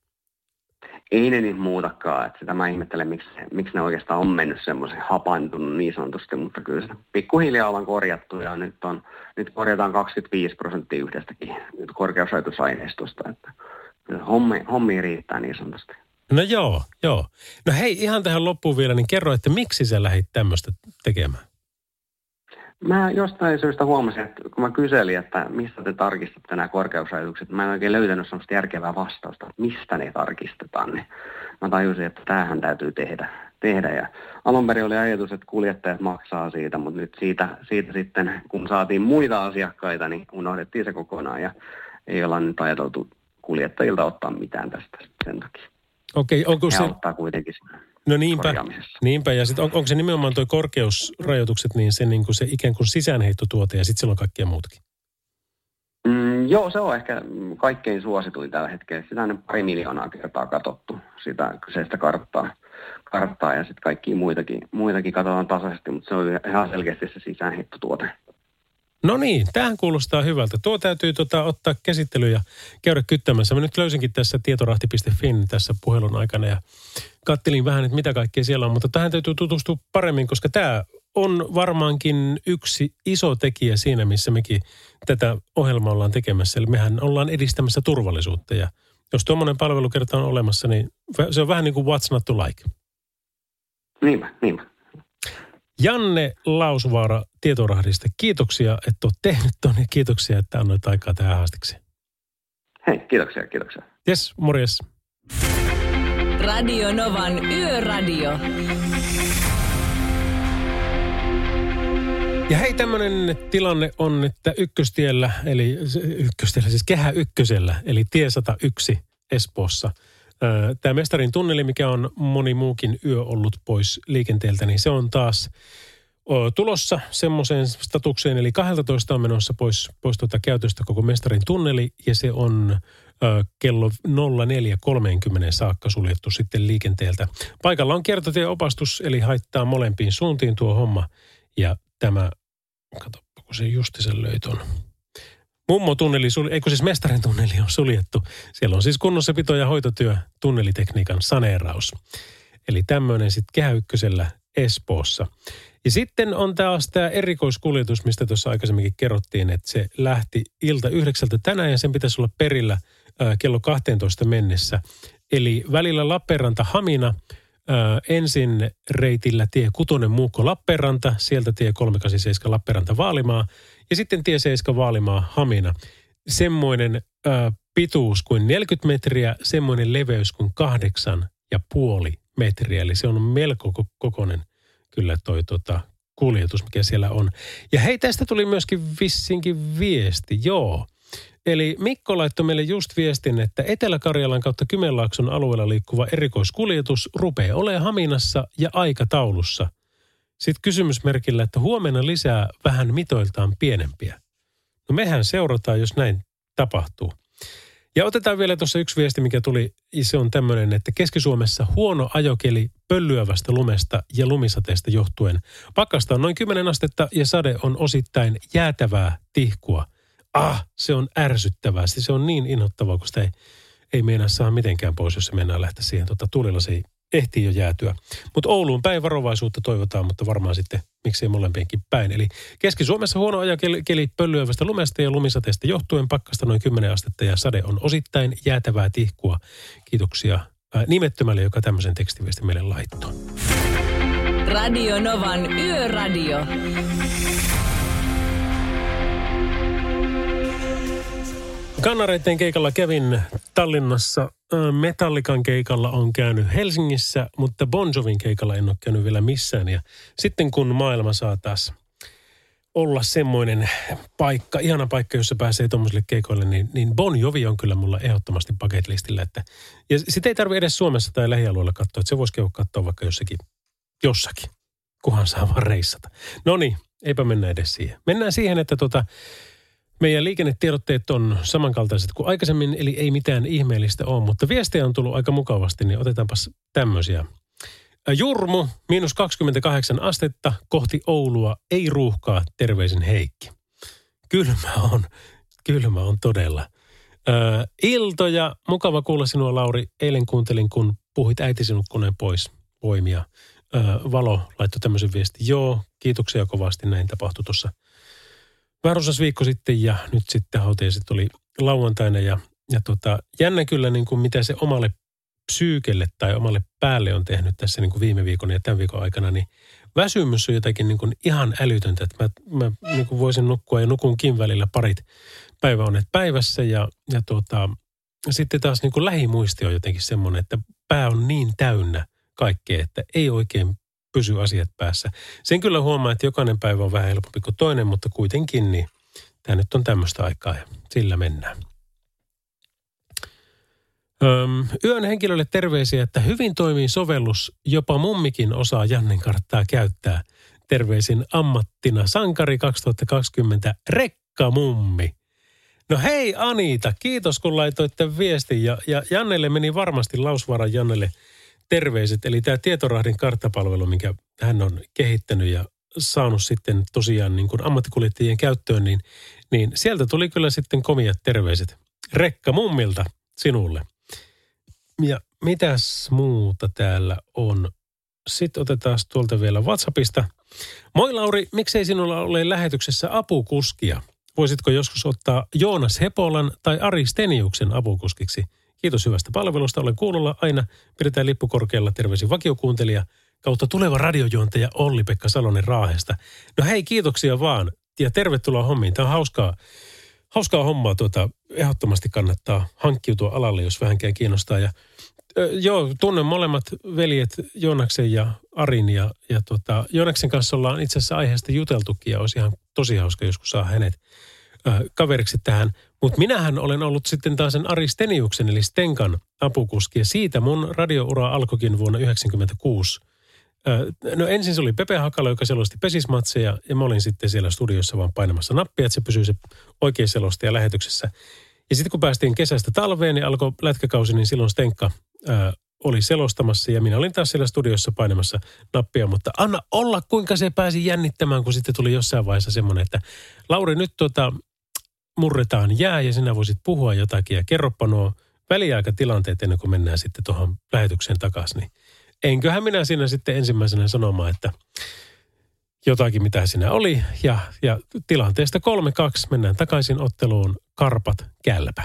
Ei ne niitä muutakaan. Että sitä mä ihmettelen, miksi, miksi ne oikeastaan on mennyt semmoisen hapantunut niin sanotusti, mutta kyllä se pikkuhiljaa ollaan korjattu ja nyt, on, nyt korjataan 25 prosenttia yhdestäkin korkeusrajoitusaineistosta, että hommi, hommi riittää niin sanotusti. No joo, joo. No hei, ihan tähän loppuun vielä, niin kerro, että miksi sä lähdit tämmöistä tekemään? Mä jostain syystä huomasin, että kun mä kyselin, että mistä te tarkistatte nämä korkeusrajoitukset, mä en oikein löytänyt sellaista järkevää vastausta, että mistä ne tarkistetaan. Niin mä tajusin, että tämähän täytyy tehdä. tehdä. Ja alun perin oli ajatus, että kuljettajat maksaa siitä, mutta nyt siitä, siitä sitten, kun saatiin muita asiakkaita, niin unohdettiin se kokonaan ja ei olla nyt ajateltu kuljettajilta ottaa mitään tästä sen takia. Okei, onko se... auttaa kuitenkin No niinpä, niinpä. ja sitten on, onko se nimenomaan tuo korkeusrajoitukset, niin se, niin kuin se ikään kuin sisäänheittotuote ja sitten siellä on kaikkia muutkin? Mm, joo, se on ehkä kaikkein suosituin tällä hetkellä. Sitä on pari miljoonaa kertaa katsottu sitä kyseistä karttaa, karttaa ja sitten kaikkia muitakin, muitakin katsotaan tasaisesti, mutta se on ihan selkeästi se sisäänheittotuote. No niin, tähän kuulostaa hyvältä. Tuo täytyy tota, ottaa käsittely ja käydä kyttämässä. Mä nyt löysinkin tässä tietorahti.fin tässä puhelun aikana ja kattelin vähän, että mitä kaikkea siellä on. Mutta tähän täytyy tutustua paremmin, koska tämä on varmaankin yksi iso tekijä siinä, missä mekin tätä ohjelmaa ollaan tekemässä. Eli mehän ollaan edistämässä turvallisuutta ja jos tuommoinen palvelukerta on olemassa, niin se on vähän niin kuin what's not to like. Niinpä, niinpä. Janne Lausuvaara Tietorahdista, kiitoksia, että olet tehnyt tuon ja kiitoksia, että annoit aikaa tähän haastiksi. Hei, kiitoksia, kiitoksia. Jes, morjes. Radio Novan Yöradio. Ja hei, tämmöinen tilanne on, että ykköstiellä, eli ykköstiellä, siis kehä ykkösellä, eli tie 101 Espoossa, Tämä Mestarin tunneli, mikä on moni muukin yö ollut pois liikenteeltä, niin se on taas tulossa semmoiseen statukseen, eli 12 on menossa pois, pois tuota käytöstä koko Mestarin tunneli, ja se on kello 04.30 saakka suljettu sitten liikenteeltä. Paikalla on kiertotieopastus, eli haittaa molempiin suuntiin tuo homma, ja tämä, kato, kun se justisen löi ton Mummo-tunneli, eikö siis mestarin tunneli on suljettu. Siellä on siis kunnossapito ja hoitotyö, tunnelitekniikan saneeraus. Eli tämmöinen sitten Kehä Ykkösellä Espoossa. Ja sitten on taas tämä erikoiskuljetus, mistä tuossa aikaisemminkin kerrottiin, että se lähti ilta yhdeksältä tänään ja sen pitäisi olla perillä äh, kello 12 mennessä. Eli välillä Lappeenranta-Hamina, ensin reitillä tie 6 Muukko Lappeenranta, sieltä tie 387 Lappeenranta Vaalimaa ja sitten tie 7 Vaalimaa Hamina. Semmoinen äh, pituus kuin 40 metriä, semmoinen leveys kuin kahdeksan ja puoli metriä. Eli se on melko kokoinen kyllä toi tota, kuljetus, mikä siellä on. Ja hei, tästä tuli myöskin vissinkin viesti, joo. Eli Mikko laittoi meille just viestin, että Etelä-Karjalan kautta Kymenlaakson alueella liikkuva erikoiskuljetus rupeaa olemaan Haminassa ja aikataulussa. Sitten kysymysmerkillä, että huomenna lisää vähän mitoiltaan pienempiä. No mehän seurataan, jos näin tapahtuu. Ja otetaan vielä tuossa yksi viesti, mikä tuli. Se on tämmöinen, että Keski-Suomessa huono ajokeli pöllyävästä lumesta ja lumisateesta johtuen. Pakkasta on noin 10 astetta ja sade on osittain jäätävää tihkua. Ah, se on ärsyttävää. Se on niin inhottavaa, kun sitä ei, ei meinaa saa mitenkään pois, jos se mennään lähteä siihen tota, tulilasiin ehtii jo jäätyä. Mutta Ouluun päin varovaisuutta toivotaan, mutta varmaan sitten miksei molempienkin päin. Eli Keski-Suomessa huono ajakeli keli pölyävästä lumesta ja lumisateesta johtuen pakkasta noin 10 astetta ja sade on osittain jäätävää tihkua. Kiitoksia ää, nimettömälle, joka tämmöisen tekstiviestin meille laittoi. Radio Novan Yöradio. Kannareiden keikalla kävin Tallinnassa. Metallikan keikalla on käynyt Helsingissä, mutta Bon Jovin keikalla en ole käynyt vielä missään. Ja sitten kun maailma saa taas olla semmoinen paikka, ihana paikka, jossa pääsee tuommoiselle keikoille, niin, niin Bon Jovi on kyllä mulla ehdottomasti paketlistillä. Että, ja sitä ei tarvitse edes Suomessa tai lähialueella katsoa, että se voisi käydä katsoa vaikka jossakin, jossakin, kunhan saa vaan reissata. No niin, eipä mennä edes siihen. Mennään siihen, että tota, meidän liikennetiedotteet on samankaltaiset kuin aikaisemmin, eli ei mitään ihmeellistä ole, mutta viestejä on tullut aika mukavasti, niin otetaanpas tämmöisiä. Jurmu, miinus 28 astetta, kohti Oulua, ei ruuhkaa, terveisin Heikki. Kylmä on, kylmä on todella. Ää, iltoja, mukava kuulla sinua Lauri. Eilen kuuntelin, kun puhuit äitisi nukkuneen pois voimia. Ää, Valo laittoi tämmöisen viestin. Joo, kiitoksia kovasti, näin tapahtui tuossa vähän viikko sitten ja nyt sitten hauteiset oli lauantaina ja, ja tota, jännä kyllä niin kuin mitä se omalle psyykelle tai omalle päälle on tehnyt tässä niin kuin viime viikon ja tämän viikon aikana, niin väsymys on jotenkin niin kuin ihan älytöntä, että mä, mä niin kuin voisin nukkua ja nukunkin välillä parit päiväonet päivässä ja, ja tota, sitten taas niin kuin lähimuisti on jotenkin semmoinen, että pää on niin täynnä kaikkea, että ei oikein pysy asiat päässä. Sen kyllä huomaa, että jokainen päivä on vähän helpompi kuin toinen, mutta kuitenkin niin tämä nyt on tämmöistä aikaa ja sillä mennään. Öm, yön henkilölle terveisiä, että hyvin toimii sovellus, jopa mummikin osaa Jannen karttaa käyttää. Terveisin ammattina Sankari 2020 Rekka Mummi. No hei Anita, kiitos kun laitoitte viestin ja, ja Jannelle meni varmasti Lausvaran Jannelle – terveiset. Eli tämä tietorahdin karttapalvelu, minkä hän on kehittänyt ja saanut sitten tosiaan niin kuin ammattikuljettajien käyttöön, niin, niin sieltä tuli kyllä sitten komiat terveiset. Rekka mummilta sinulle. Ja mitäs muuta täällä on? Sitten otetaan tuolta vielä WhatsAppista. Moi Lauri, miksei sinulla ole lähetyksessä apukuskia? Voisitko joskus ottaa Joonas Hepolan tai Ari Steniuksen apukuskiksi – Kiitos hyvästä palvelusta. Olen kuulolla aina. Pidetään lippu korkealla. Terveisin vakiokuuntelija kautta tuleva radiojuontaja Olli-Pekka Salonen Raahesta. No hei, kiitoksia vaan ja tervetuloa hommiin. Tämä on hauskaa, hauskaa hommaa. Tuota, ehdottomasti kannattaa hankkiutua alalle, jos vähänkään kiinnostaa. Ja, joo, tunnen molemmat veljet Joonaksen ja Arin. Ja, ja tuota, Joonaksen kanssa ollaan itse asiassa aiheesta juteltukin ja olisi ihan tosi hauska joskus saa hänet kaveriksi tähän Mutta minähän olen ollut sitten taas sen Ari Steniuksen eli Stenkan apukuski ja siitä mun radioura alkoikin vuonna 1996. No ensin se oli Pepe Hakala, joka selosti pesismatseja ja mä olin sitten siellä studiossa vaan painamassa nappia, että se pysyy se oikein selostaja lähetyksessä. Ja sitten kun päästiin kesästä talveen, niin alkoi lätkäkausi, niin silloin Stenka ää, oli selostamassa ja minä olin taas siellä studiossa painamassa nappia, mutta anna olla kuinka se pääsi jännittämään, kun sitten tuli jossain vaiheessa semmoinen, että Lauri nyt tota, murretaan jää ja sinä voisit puhua jotakin ja kerropa nuo väliaikatilanteet ennen kuin mennään sitten tuohon lähetykseen takaisin. Niin enköhän minä siinä sitten ensimmäisenä sanomaan, että jotakin mitä siinä oli ja, ja tilanteesta 3-2 mennään takaisin otteluun Karpat Kälpä.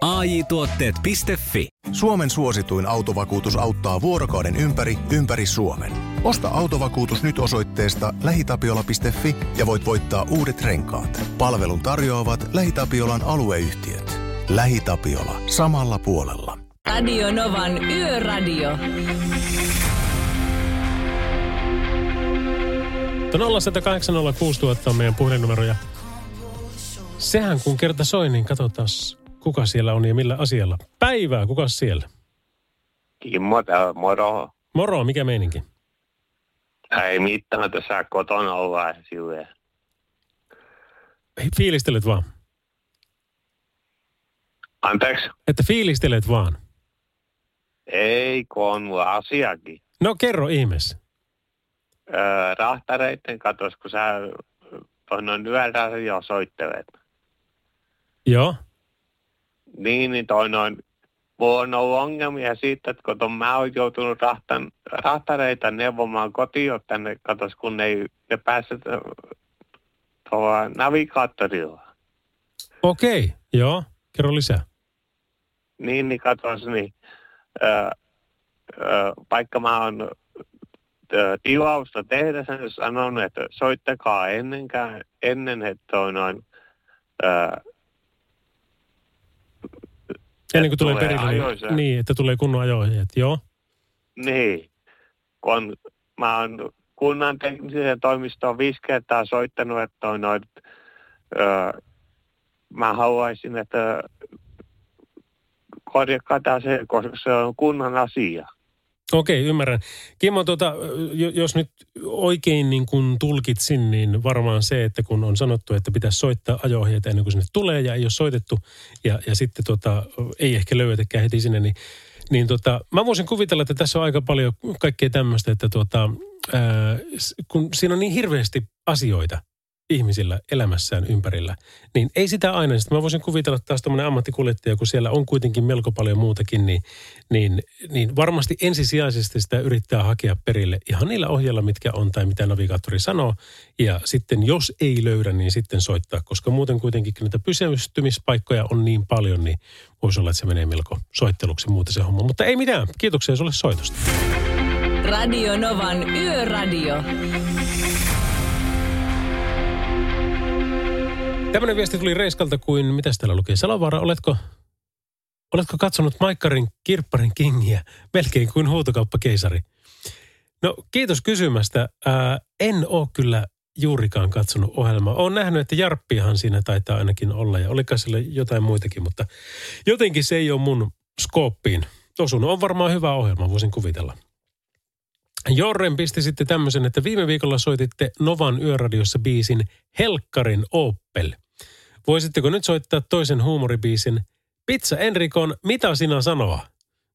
AJ-tuotteet.fi. Suomen suosituin autovakuutus auttaa vuorokauden ympäri, ympäri Suomen. Osta autovakuutus nyt osoitteesta lähitapiola.fi ja voit voittaa uudet renkaat. Palvelun tarjoavat LähiTapiolan alueyhtiöt. LähiTapiola. Samalla puolella. Radio Novan Yöradio. 0806000 on meidän puhelinnumero ja sehän kun kerta soi, niin katsotaan kuka siellä on ja millä asialla. Päivää, kuka siellä? Kimmo täällä, moro. Moro, mikä meininki? Ei mitään, tässä kotona ollaan silleen. Fiilistelet vaan. Anteeksi? Että fiilistelet vaan. Ei, kun on mulla asiakin. No kerro ihmeessä. Öö, rahtareitten katos, kun sä noin yöllä jo soittelet. Joo. Niin, niin toi noin, mulla on ollut ongelmia siitä, että kun mä oon joutunut rahtan, rahtareita neuvomaan kotiin tänne, katos kun ne ei ne pääse tuolla navigaattorilla. Okei, okay. joo. Kerro lisää. Niin, niin katos, niin ö, ö, vaikka mä oon ö, tilausta tehdä sen sanonut, että soittakaa ennenkään, ennen, että on noin ö, Ennen kuin tulee tulee perille. ajoissa. Niin, että tulee kunnon ajoihin. Joo. Niin, kun mä oon kunnan tekniseen toimistoon viisi kertaa soittanut, että on noin, öö, mä haluaisin, että korjakaa se, koska se on kunnan asia. Okei, ymmärrän. Kimmo, tuota, jo- jos nyt oikein niin kuin tulkitsin, niin varmaan se, että kun on sanottu, että pitäisi soittaa ajo-ohjeita ennen kuin sinne tulee ja ei ole soitettu ja, ja sitten tota, ei ehkä löydetäkään heti sinne, niin, niin tota, mä voisin kuvitella, että tässä on aika paljon kaikkea tämmöistä, että tota, ää, kun siinä on niin hirveästi asioita ihmisillä elämässään ympärillä, niin ei sitä aina. Sitten mä voisin kuvitella taas tämmöinen ammattikuljettaja, kun siellä on kuitenkin melko paljon muutakin, niin, niin, niin varmasti ensisijaisesti sitä yrittää hakea perille ihan niillä ohjeilla, mitkä on tai mitä navigaattori sanoo. Ja sitten jos ei löydä, niin sitten soittaa, koska muuten kuitenkin niitä pysähtymispaikkoja on niin paljon, niin voisi olla, että se menee melko soitteluksi muuten se homma. Mutta ei mitään. Kiitoksia sulle soitosta. Radio Novan Yöradio. Tämmöinen viesti tuli Reiskalta kuin, mitä täällä lukee? Salovaara, oletko, oletko katsonut Maikkarin kirpparin kingiä melkein kuin huutokauppakeisari? No kiitos kysymästä. Ää, en ole kyllä juurikaan katsonut ohjelmaa. Olen nähnyt, että Jarppihan siinä taitaa ainakin olla ja olikaan sillä jotain muitakin, mutta jotenkin se ei ole mun skooppiin osunut. On varmaan hyvä ohjelma, voisin kuvitella. Jorren pisti sitten tämmöisen, että viime viikolla soititte Novan yöradiossa biisin Helkkarin Opel. Voisitteko nyt soittaa toisen huumoribiisin Pizza Enrikon Mitä sinä sanoa?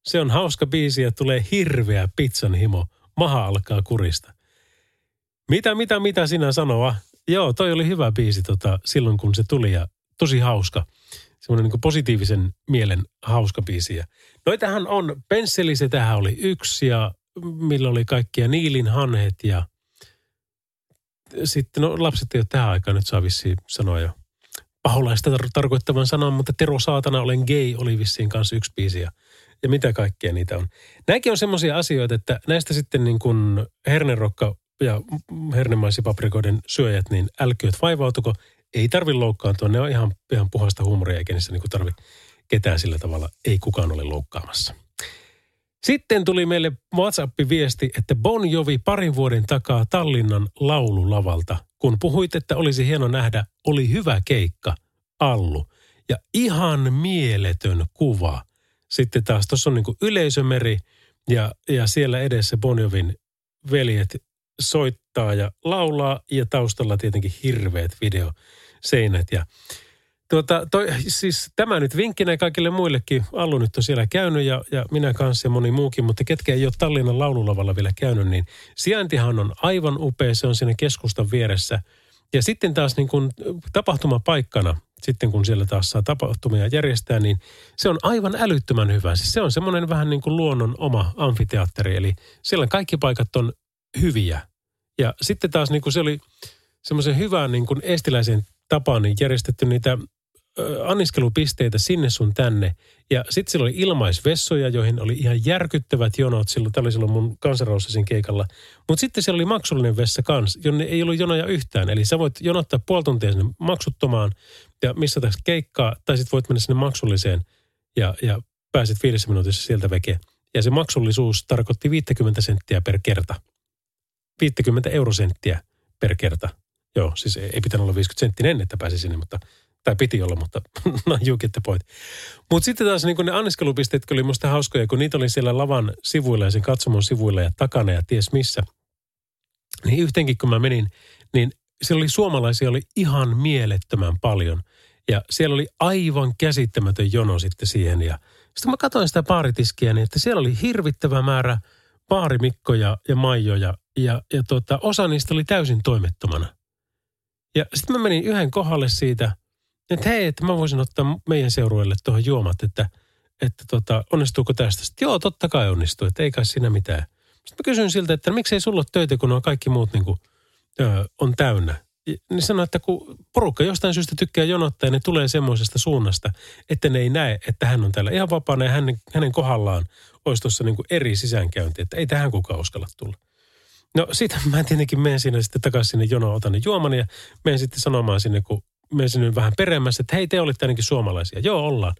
Se on hauska biisi ja tulee hirveä pizzan himo. Maha alkaa kurista. Mitä, mitä, mitä sinä sanoa? Joo, toi oli hyvä biisi tota, silloin, kun se tuli ja tosi hauska. Semmoinen niin positiivisen mielen hauska biisi. Ja Noitahan on, Pensseli se tähän oli yksi ja millä oli kaikkia Niilin hanhet ja sitten, no lapset ei ole tähän aikaan nyt saa vissiin sanoa jo paholaista tar- tarkoittavan sanan, mutta Tero Saatana, olen gay, oli vissiin kanssa yksi biisi ja, ja mitä kaikkea niitä on. Nämäkin on semmoisia asioita, että näistä sitten niin kuin hernerokka ja hernemaisipaprikoiden syöjät, niin älkööt vaivautuko. Ei tarvi loukkaantua, ne on ihan, ihan puhasta huumoria, eikä niissä niin tarvi ketään sillä tavalla. Ei kukaan ole loukkaamassa. Sitten tuli meille WhatsApp-viesti, että Bon Jovi parin vuoden takaa Tallinnan laululavalta, kun puhuit, että olisi hieno nähdä, oli hyvä keikka, Allu. Ja ihan mieletön kuva. Sitten taas tuossa on niin yleisömeri ja, ja siellä edessä Bon Jovin veljet soittaa ja laulaa ja taustalla tietenkin hirveät videoseinät ja Tuota, toi, siis tämä nyt vinkkinä kaikille muillekin. Allu nyt on siellä käynyt ja, ja minä kanssa ja moni muukin, mutta ketkä ei ole Tallinnan laululavalla vielä käynyt, niin sijaintihan on aivan upea. Se on siinä keskustan vieressä. Ja sitten taas niin kuin tapahtumapaikkana, sitten kun siellä taas saa tapahtumia järjestää, niin se on aivan älyttömän hyvä. Siis se on semmoinen vähän niin kuin luonnon oma amfiteatteri, eli siellä kaikki paikat on hyviä. Ja sitten taas niin kuin se oli semmoisen hyvän niin kuin estiläisen tapaan niin järjestetty niitä anniskelupisteitä sinne sun tänne. Ja sitten siellä oli ilmaisvessoja, joihin oli ihan järkyttävät jonot. Silloin, tämä oli silloin mun kansanraussasin keikalla. Mutta sitten siellä oli maksullinen vessa kans, jonne ei ollut jonoja yhtään. Eli sä voit jonottaa puoli tuntia sinne maksuttomaan ja missä tässä keikkaa. Tai sitten voit mennä sinne maksulliseen ja, ja pääset viidessä minuutissa sieltä veke. Ja se maksullisuus tarkoitti 50 senttiä per kerta. 50 eurosenttiä per kerta. Joo, siis ei pitänyt olla 50 senttinen, että pääsi sinne, mutta tai piti olla, mutta no you get the point. Mutta sitten taas niin ne anniskelupisteet oli musta hauskoja, kun niitä oli siellä lavan sivuilla ja sen katsomon sivuilla ja takana ja ties missä. Niin yhtenkin kun mä menin, niin siellä oli suomalaisia oli ihan mielettömän paljon. Ja siellä oli aivan käsittämätön jono sitten siihen. Ja sitten mä katsoin sitä baaritiskiä, niin että siellä oli hirvittävä määrä baarimikkoja ja maijoja. Ja, ja tota, osa niistä oli täysin toimettomana. Ja sitten mä menin yhden kohdalle siitä – että hei, että mä voisin ottaa meidän seurueelle tuohon juomat, että, että tota, onnistuuko tästä? Sitten joo, totta kai onnistuu, että ei kai siinä mitään. Sitten mä kysyin siltä, että miksei sulla ole töitä, kun on kaikki muut niin kuin, ö, on täynnä. Niin sanoi, että kun porukka jostain syystä tykkää jonottaa ja ne tulee semmoisesta suunnasta, että ne ei näe, että hän on täällä ihan vapaana ja hänen, hänen kohdallaan olisi tuossa niin eri sisäänkäynti, että ei tähän kukaan uskalla tulla. No siitä mä tietenkin menen siinä sitten takaisin sinne jonoon, otan ne juoman ja menen sitten sanomaan sinne, kun sinne vähän peremmässä, että hei, te olitte ainakin suomalaisia. Joo, ollaan.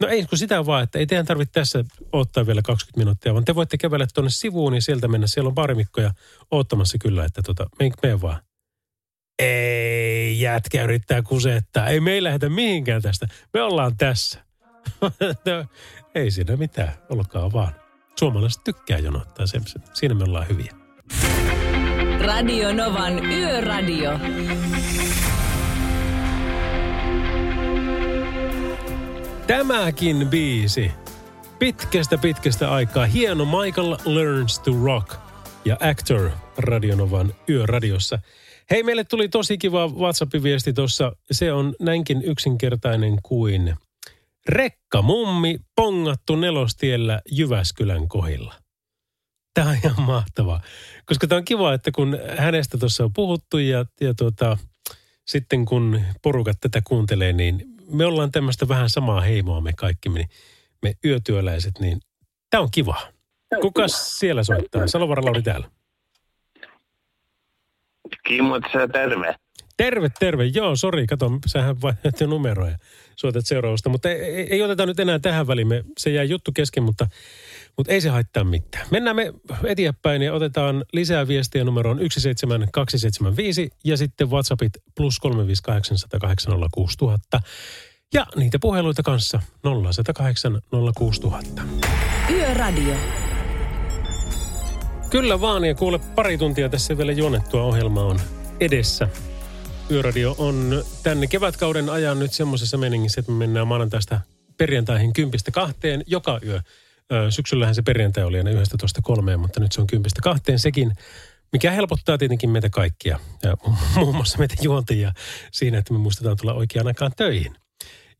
No ei kun sitä vaan, että ei teidän tarvitse tässä ottaa vielä 20 minuuttia, vaan te voitte kävellä tuonne sivuun ja sieltä mennä. Siellä on barimikkoja ottamassa kyllä, että tota, mene vaan. Ei, jätkä yrittää kusettaa. Ei me ei lähdetä mihinkään tästä. Me ollaan tässä. no, ei siinä mitään, olkaa vaan. Suomalaiset tykkää jonottaa, siinä me ollaan hyviä. Radio Novan Yöradio. Tämäkin biisi. Pitkästä pitkästä aikaa. Hieno Michael Learns to Rock ja Actor Radionovan yöradiossa. Hei, meille tuli tosi kiva WhatsApp-viesti tuossa. Se on näinkin yksinkertainen kuin Rekka mummi pongattu nelostiellä Jyväskylän kohilla. Tämä on ihan mahtavaa. Koska tämä on kiva, että kun hänestä tuossa on puhuttu ja, ja tuota, sitten kun porukat tätä kuuntelee, niin me ollaan tämmöistä vähän samaa heimoa me kaikki, me, me yötyöläiset, niin tämä on kiva. Kuka siellä soittaa? Salovara Lauri täällä. Kimmo, terve. Terve, terve. Joo, sori, kato, sähän vaihdat jo numeroja. Soitat seuraavasta, mutta ei, ei, oteta nyt enää tähän väliin. Me, se jää juttu kesken, mutta, mutta ei se haittaa mitään. Mennään me eteenpäin ja otetaan lisää viestiä numeroon 17275 ja sitten WhatsAppit plus 358 ja niitä puheluita kanssa 0108 06000. Yöradio. Kyllä vaan, ja kuule pari tuntia tässä vielä juonettua ohjelmaa on edessä. Yöradio on tänne kevätkauden ajan nyt semmoisessa meningissä, että me mennään maanantaista perjantaihin kympistä kahteen joka yö. Syksyllähän se perjantai oli aina yhdestä tuosta kolmeen, mutta nyt se on kympistä kahteen sekin, mikä helpottaa tietenkin meitä kaikkia ja muun muassa meitä juontajia siinä, että me muistetaan tulla oikeaan aikaan töihin.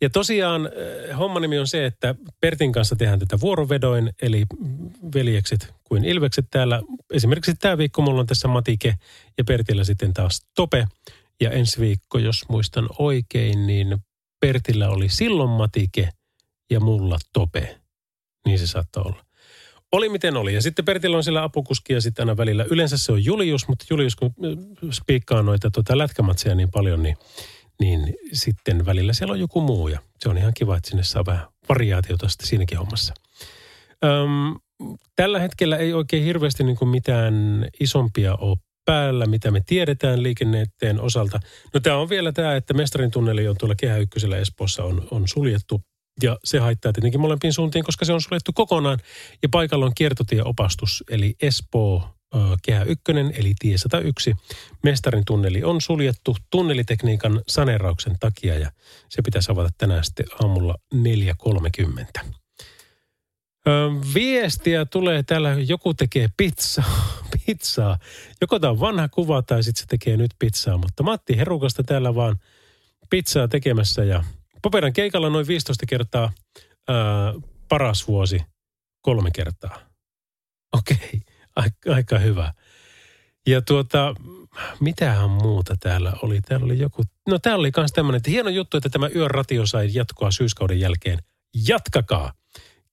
Ja tosiaan homman nimi on se, että Pertin kanssa tehdään tätä vuorovedoin, eli veljekset kuin ilvekset täällä. Esimerkiksi tämä viikko mulla on tässä Matike ja Pertillä sitten taas Tope. Ja ensi viikko, jos muistan oikein, niin Pertillä oli silloin matike ja mulla tope. Niin se saattoi olla. Oli miten oli. Ja sitten Pertillä on siellä apukuski ja sitten aina välillä. Yleensä se on Julius, mutta Julius kun äh, spiikkaa noita tuota lätkämatseja niin paljon, niin, niin sitten välillä siellä on joku muu. Ja se on ihan kiva, että sinne saa vähän variaatiota sitten siinäkin hommassa. Öm, tällä hetkellä ei oikein hirveästi niin kuin mitään isompia ole päällä, mitä me tiedetään liikenneetteen osalta. No tämä on vielä tämä, että mestarin tunneli on tuolla Kehä Ykkösellä Espoossa on, on suljettu ja se haittaa tietenkin molempiin suuntiin, koska se on suljettu kokonaan. Ja paikalla on kiertotieopastus, eli Espoo Kehä 1, eli tie 101. Mestarin tunneli on suljettu tunnelitekniikan saneerauksen takia ja se pitäisi avata tänään sitten aamulla 4.30. viestiä tulee täällä, joku tekee pizzaa. pizzaa. Joko tämä on vanha kuva tai sitten se tekee nyt pizzaa, mutta Matti Herukasta täällä vaan pizzaa tekemässä ja Poperan keikalla noin 15 kertaa ää, paras vuosi kolme kertaa. Okei, aika, aika hyvä. Ja tuota, mitähän muuta täällä oli? Täällä oli joku, no täällä oli myös tämmöinen, että hieno juttu, että tämä yön ratio sai jatkoa syyskauden jälkeen. Jatkakaa!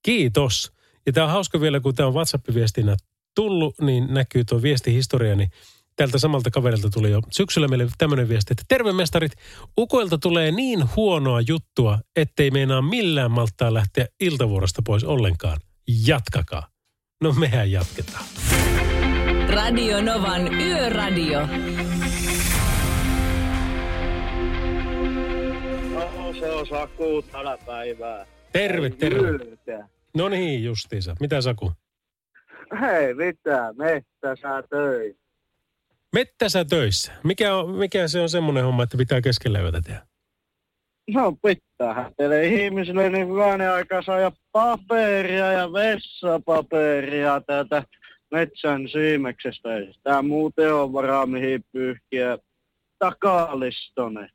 Kiitos! Ja tämä on hauska vielä, kun tämä on WhatsApp-viestinä tullut, niin näkyy tuo viestihistoria, niin tältä samalta kaverilta tuli jo syksyllä meille tämmöinen viesti, että terve mestarit, ukoilta tulee niin huonoa juttua, ettei meinaa millään malttaa lähteä iltavuorosta pois ollenkaan. Jatkakaa. No mehän jatketaan. Radio Novan Yöradio. No, se on Saku tällä päivää. Terve, terve. No niin, justiinsa. Mitä Saku? Hei, mitä? Mettäsä töitä. Mettäsä töissä. Mikä, on, mikä se on semmoinen homma, että pitää keskellä yötä tehdä? No pitää. Eli ihmisille niin hyvänen aika saada paperia ja vessapaperia tätä metsän siimeksestä. Tämä muuten on varaa mihin pyyhkiä takaalistone.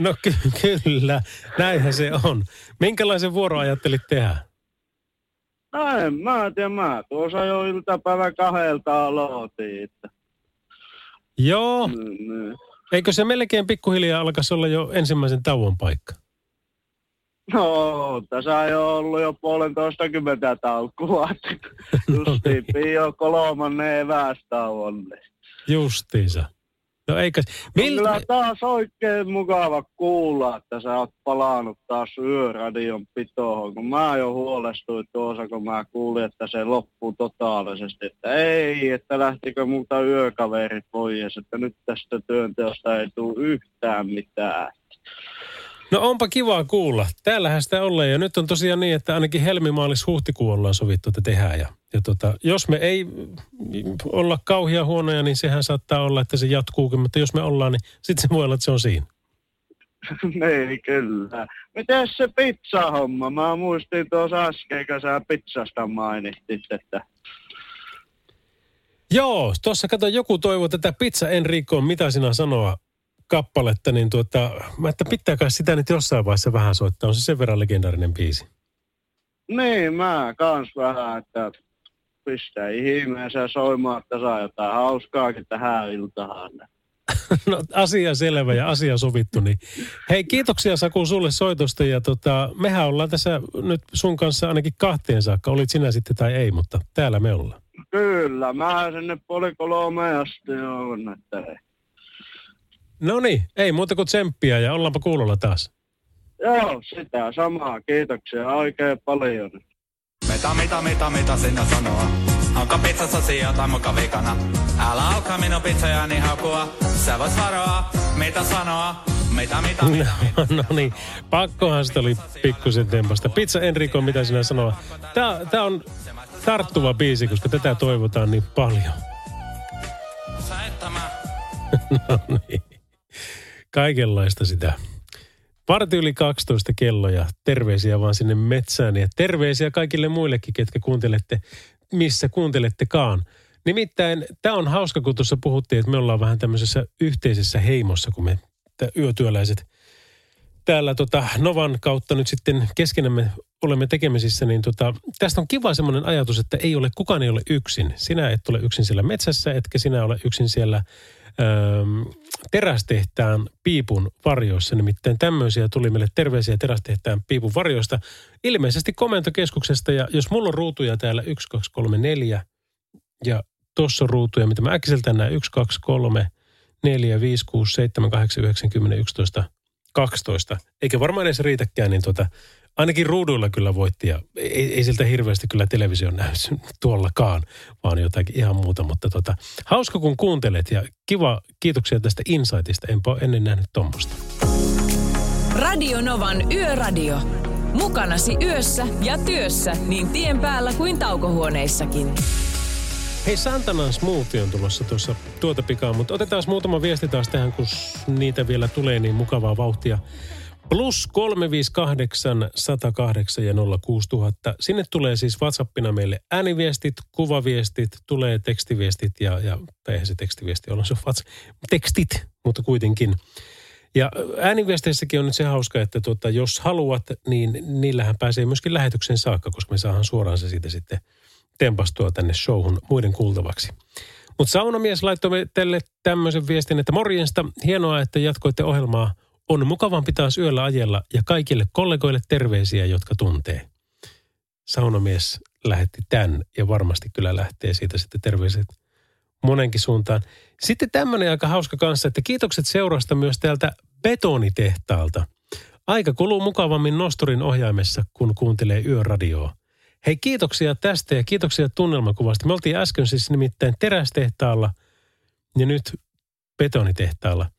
No ky- kyllä, näinhän se on. Minkälaisen vuoro ajattelit tehdä? No en mä tiedä, mä tuossa jo iltapäivän kahdelta aloitin. Että Joo. Mm, Eikö se melkein pikkuhiljaa alkaisi olla jo ensimmäisen tauon paikka? No, tässä on jo ollut jo puolentoista kymmentä taukoa. Justiin no niin. jo kolmannen evästauonne. Justiinsa. No eikä... Mil... Kyllä taas oikein mukava kuulla, että sä oot palannut taas yöradion pitoon, kun mä jo huolestuin tuossa, kun mä kuulin, että se loppuu totaalisesti. Että ei, että lähtikö muuta yökaverit pois, että nyt tästä työnteosta ei tule yhtään mitään. No onpa kiva kuulla. Täällähän sitä ollaan ja nyt on tosiaan niin, että ainakin helmimaalis huhtikuun ollaan sovittu, että tehdään. Ja, ja tota, jos me ei olla kauhia huonoja, niin sehän saattaa olla, että se jatkuukin. Mutta jos me ollaan, niin sitten se voi olla, että se on siinä. niin, kyllä. Miten se pizza-homma? Mä muistin tuossa äsken, kun sä pizzasta mainitsit, että... Joo, tuossa kato, joku toivoo tätä pizza Enrico, mitä sinä sanoa kappaletta, niin tuota, mä että pitääkö sitä nyt jossain vaiheessa vähän soittaa. On se sen verran legendaarinen biisi. Niin, mä kans vähän, että pistää ihmeessä soimaan, että saa jotain hauskaakin tähän iltaan. no asia selvä ja asia sovittu. Niin. Hei, kiitoksia Saku sulle soitosta ja tota, mehän ollaan tässä nyt sun kanssa ainakin kahteen saakka. Olit sinä sitten tai ei, mutta täällä me ollaan. Kyllä, mä sinne puoli kolme asti on, että No niin, ei muuta kuin tsemppiä ja ollaanpa kuulolla taas. Joo, sitä samaa. Kiitoksia oikein paljon. Mitä, mitä, mitä, mitä sinä sanoa? Onko pizza sosia tai muka vikana? Älä alkaa minun pizzojani haukua. Sä vois varoa, mitä sanoa? Mitä, mitä, mitä, mitä No niin, pakkohan sitä oli pikkusen tempasta. Pizza Enrico, mitä sinä sanoa? Tää, tää on tarttuva biisi, koska tätä toivotaan niin paljon. No niin kaikenlaista sitä. Varti yli 12 kelloja. Terveisiä vaan sinne metsään ja terveisiä kaikille muillekin, ketkä kuuntelette, missä kuuntelettekaan. Nimittäin tämä on hauska, kun tuossa puhuttiin, että me ollaan vähän tämmöisessä yhteisessä heimossa, kun me yötyöläiset täällä tota Novan kautta nyt sitten keskenämme olemme tekemisissä, niin tota, tästä on kiva semmoinen ajatus, että ei ole, kukaan ei ole yksin. Sinä et ole yksin siellä metsässä, etkä sinä ole yksin siellä terästehtaan piipun varjoissa. Nimittäin tämmöisiä tuli meille terveisiä terästehtaan piipun varjoista. Ilmeisesti komentokeskuksesta ja jos mulla on ruutuja täällä 1, 2, 3, 4 ja tuossa on ruutuja, mitä mä äkkiseltään näen 1, 2, 3, 4, 5, 6, 7, 8, 9, 10, 11, 12. Eikä varmaan edes riitäkään, niin tota, ainakin ruuduilla kyllä voitti ja ei, ei siltä hirveästi kyllä television näy tuollakaan, vaan jotakin ihan muuta. Mutta tota, hauska kun kuuntelet ja kiva, kiitoksia tästä insightista. Enpä ole ennen nähnyt tuommoista. Radio Novan Yöradio. Mukanasi yössä ja työssä niin tien päällä kuin taukohuoneissakin. Hei, Santanan smoothie on tulossa tuossa tuota pikaa, mutta otetaan muutama viesti taas tähän, kun niitä vielä tulee niin mukavaa vauhtia. Plus 358 108 ja 06000. Sinne tulee siis WhatsAppina meille ääniviestit, kuvaviestit, tulee tekstiviestit ja, ja tai eihän se tekstiviesti ole, se WhatsApp, tekstit, mutta kuitenkin. Ja ääniviesteissäkin on nyt se hauska, että tuota, jos haluat, niin niillähän pääsee myöskin lähetyksen saakka, koska me saadaan suoraan se siitä sitten tempastua tänne showhun muiden kuultavaksi. Mutta saunamies laittoi teille tämmöisen viestin, että morjesta, hienoa, että jatkoitte ohjelmaa. On mukavampi taas yöllä ajella ja kaikille kollegoille terveisiä, jotka tuntee. Saunamies lähetti tämän ja varmasti kyllä lähtee siitä sitten terveiset monenkin suuntaan. Sitten tämmöinen aika hauska kanssa, että kiitokset seurasta myös täältä betonitehtaalta. Aika kuluu mukavammin nosturin ohjaimessa, kun kuuntelee yöradioa. Hei kiitoksia tästä ja kiitoksia tunnelmakuvasta. Me oltiin äsken siis nimittäin terästehtaalla ja nyt betonitehtaalla.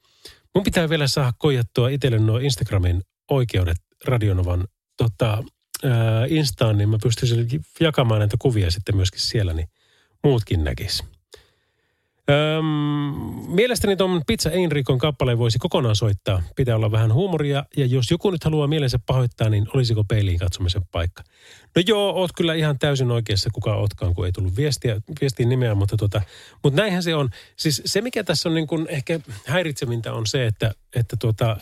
Mun pitää vielä saada koijattua itselle nuo Instagramin oikeudet Radionovan tota, ää, Instaan, niin mä pystyisin jakamaan näitä kuvia sitten myöskin siellä, niin muutkin näkis. Öm, mielestäni tuon Pizza Enrikon kappaleen voisi kokonaan soittaa. Pitää olla vähän huumoria ja jos joku nyt haluaa mielensä pahoittaa, niin olisiko peiliin katsomisen paikka? No joo, oot kyllä ihan täysin oikeassa, kuka ootkaan, kun ei tullut viestiä, viestin nimeä, mutta, tota, mutta näinhän se on. Siis se, mikä tässä on niin kuin ehkä häiritsevintä on se, että, että tota,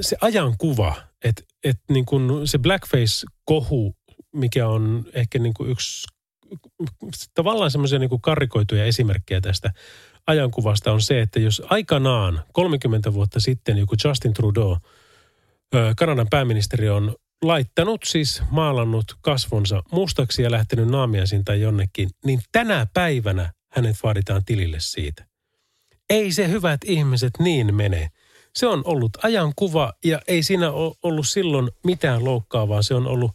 se ajan kuva, että, että niin kuin se blackface-kohu, mikä on ehkä niin kuin yksi tavallaan semmoisia niin karikoituja esimerkkejä tästä ajankuvasta on se, että jos aikanaan 30 vuotta sitten joku Justin Trudeau, Kanadan pääministeri on laittanut siis maalannut kasvonsa mustaksi ja lähtenyt naamiaisin tai jonnekin, niin tänä päivänä hänet vaaditaan tilille siitä. Ei se hyvät ihmiset niin mene. Se on ollut ajankuva ja ei siinä ole ollut silloin mitään loukkaavaa. Se on ollut,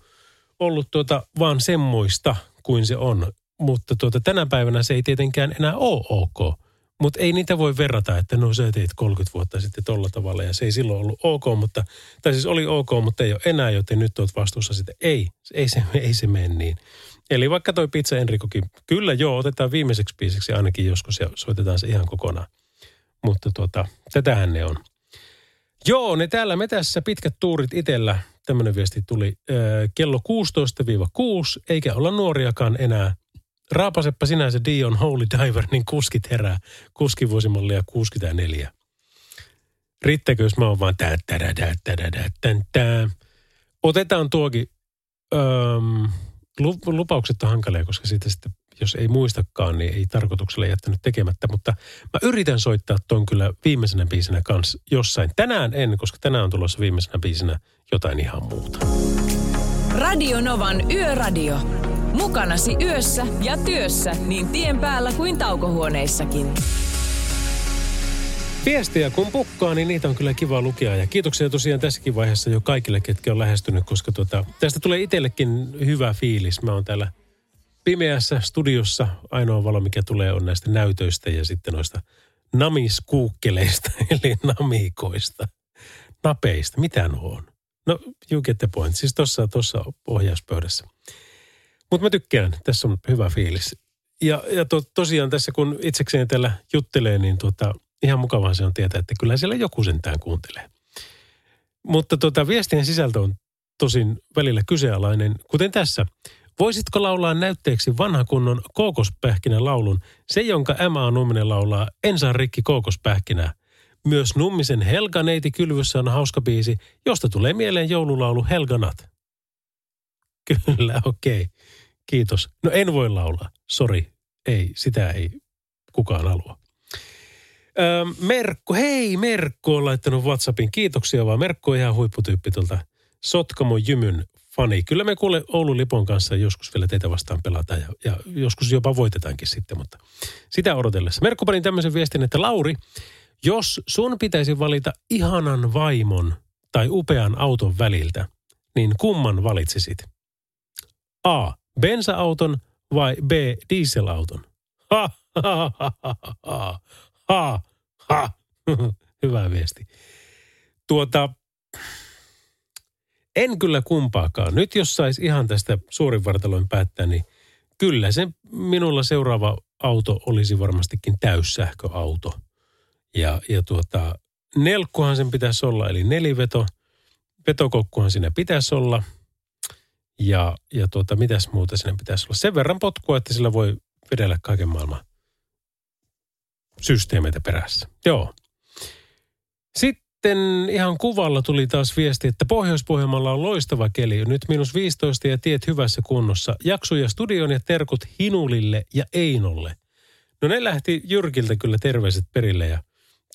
ollut tuota vaan semmoista, kuin se on. Mutta tuota, tänä päivänä se ei tietenkään enää ole ok. Mutta ei niitä voi verrata, että no sä teit 30 vuotta sitten tolla tavalla ja se ei silloin ollut ok, mutta, tai siis oli ok, mutta ei ole enää, joten nyt olet vastuussa sitten. Ei, ei se, ei se mene niin. Eli vaikka toi Pizza Enrikokin, kyllä joo, otetaan viimeiseksi biisiksi ainakin joskus ja soitetaan se ihan kokonaan. Mutta tuota, tätähän ne on. Joo, ne täällä metässä pitkät tuurit itellä tämmöinen viesti tuli, kello 16-6, eikä olla nuoriakaan enää. Raapasepa sinä se Dion Holy Diver, niin kuskit herää. Kuskivuosimallia 64. Riittääkö, jos mä oon vaan tää, tää, tää, tää, tää, tää, tää. Otetaan tuokin. Öm, lupaukset on hankalia, koska siitä sitten jos ei muistakaan, niin ei tarkoituksella jättänyt tekemättä. Mutta mä yritän soittaa ton kyllä viimeisenä biisinä kanssa jossain. Tänään en, koska tänään on tulossa viimeisenä biisinä jotain ihan muuta. Radio Novan Yöradio. Mukanasi yössä ja työssä niin tien päällä kuin taukohuoneissakin. Viestejä kun pukkaa, niin niitä on kyllä kiva lukea. Ja kiitoksia tosiaan tässäkin vaiheessa jo kaikille, ketkä on lähestynyt, koska tuota, tästä tulee itsellekin hyvä fiilis. Mä oon täällä pimeässä studiossa ainoa valo, mikä tulee, on näistä näytöistä ja sitten noista namiskuukkeleista, eli namikoista, napeista. Mitä nuo on? No, you get the point. Siis tuossa tossa ohjauspöydässä. Mutta mä tykkään. Tässä on hyvä fiilis. Ja, ja to, tosiaan tässä, kun itsekseen täällä juttelee, niin tota, ihan mukavaa se on tietää, että kyllä siellä joku sentään kuuntelee. Mutta tota, viestien sisältö on tosin välillä kyseenalainen, kuten tässä – Voisitko laulaa näytteeksi vanha kunnon kookospähkinä laulun, se jonka M.A. Numminen laulaa En saa rikki kookospähkinää. Myös Nummisen Helga neiti kylvyssä on hauska biisi, josta tulee mieleen joululaulu Helganat. Kyllä, okei. Okay. Kiitos. No en voi laulaa. Sori. Ei, sitä ei kukaan halua. Öö, Merkko, hei Merkko on laittanut WhatsAppin. Kiitoksia vaan. Merkko on ihan huipputyyppi tuolta Sotkamo Jymyn fani. Kyllä me kuule Oulun Lipon kanssa joskus vielä teitä vastaan pelataan ja, ja joskus jopa voitetaankin sitten, mutta sitä odotellessa. Merkko pani tämmöisen viestin, että Lauri, jos sun pitäisi valita ihanan vaimon tai upean auton väliltä, niin kumman valitsisit? A. Bensa-auton vai B. Dieselauton? Ha, ha, ha, ha, ha, ha, ha. Hyvä viesti. Tuota, en kyllä kumpaakaan. Nyt jos sais ihan tästä suurin vartaloin päättää, niin kyllä se minulla seuraava auto olisi varmastikin täyssähköauto. Ja, ja tuota, nelkkuhan sen pitäisi olla, eli neliveto. Vetokokkuhan siinä pitäisi olla. Ja, ja tuota, mitäs muuta siinä pitäisi olla? Sen verran potkua, että sillä voi vedellä kaiken maailman systeemeitä perässä. Joo. Sitten ihan kuvalla tuli taas viesti, että Pohjois-Pohjanmaalla on loistava keli. Nyt minus 15 ja tiet hyvässä kunnossa. Jaksuja studion ja terkut Hinulille ja Einolle. No ne lähti Jyrkiltä kyllä terveiset perille ja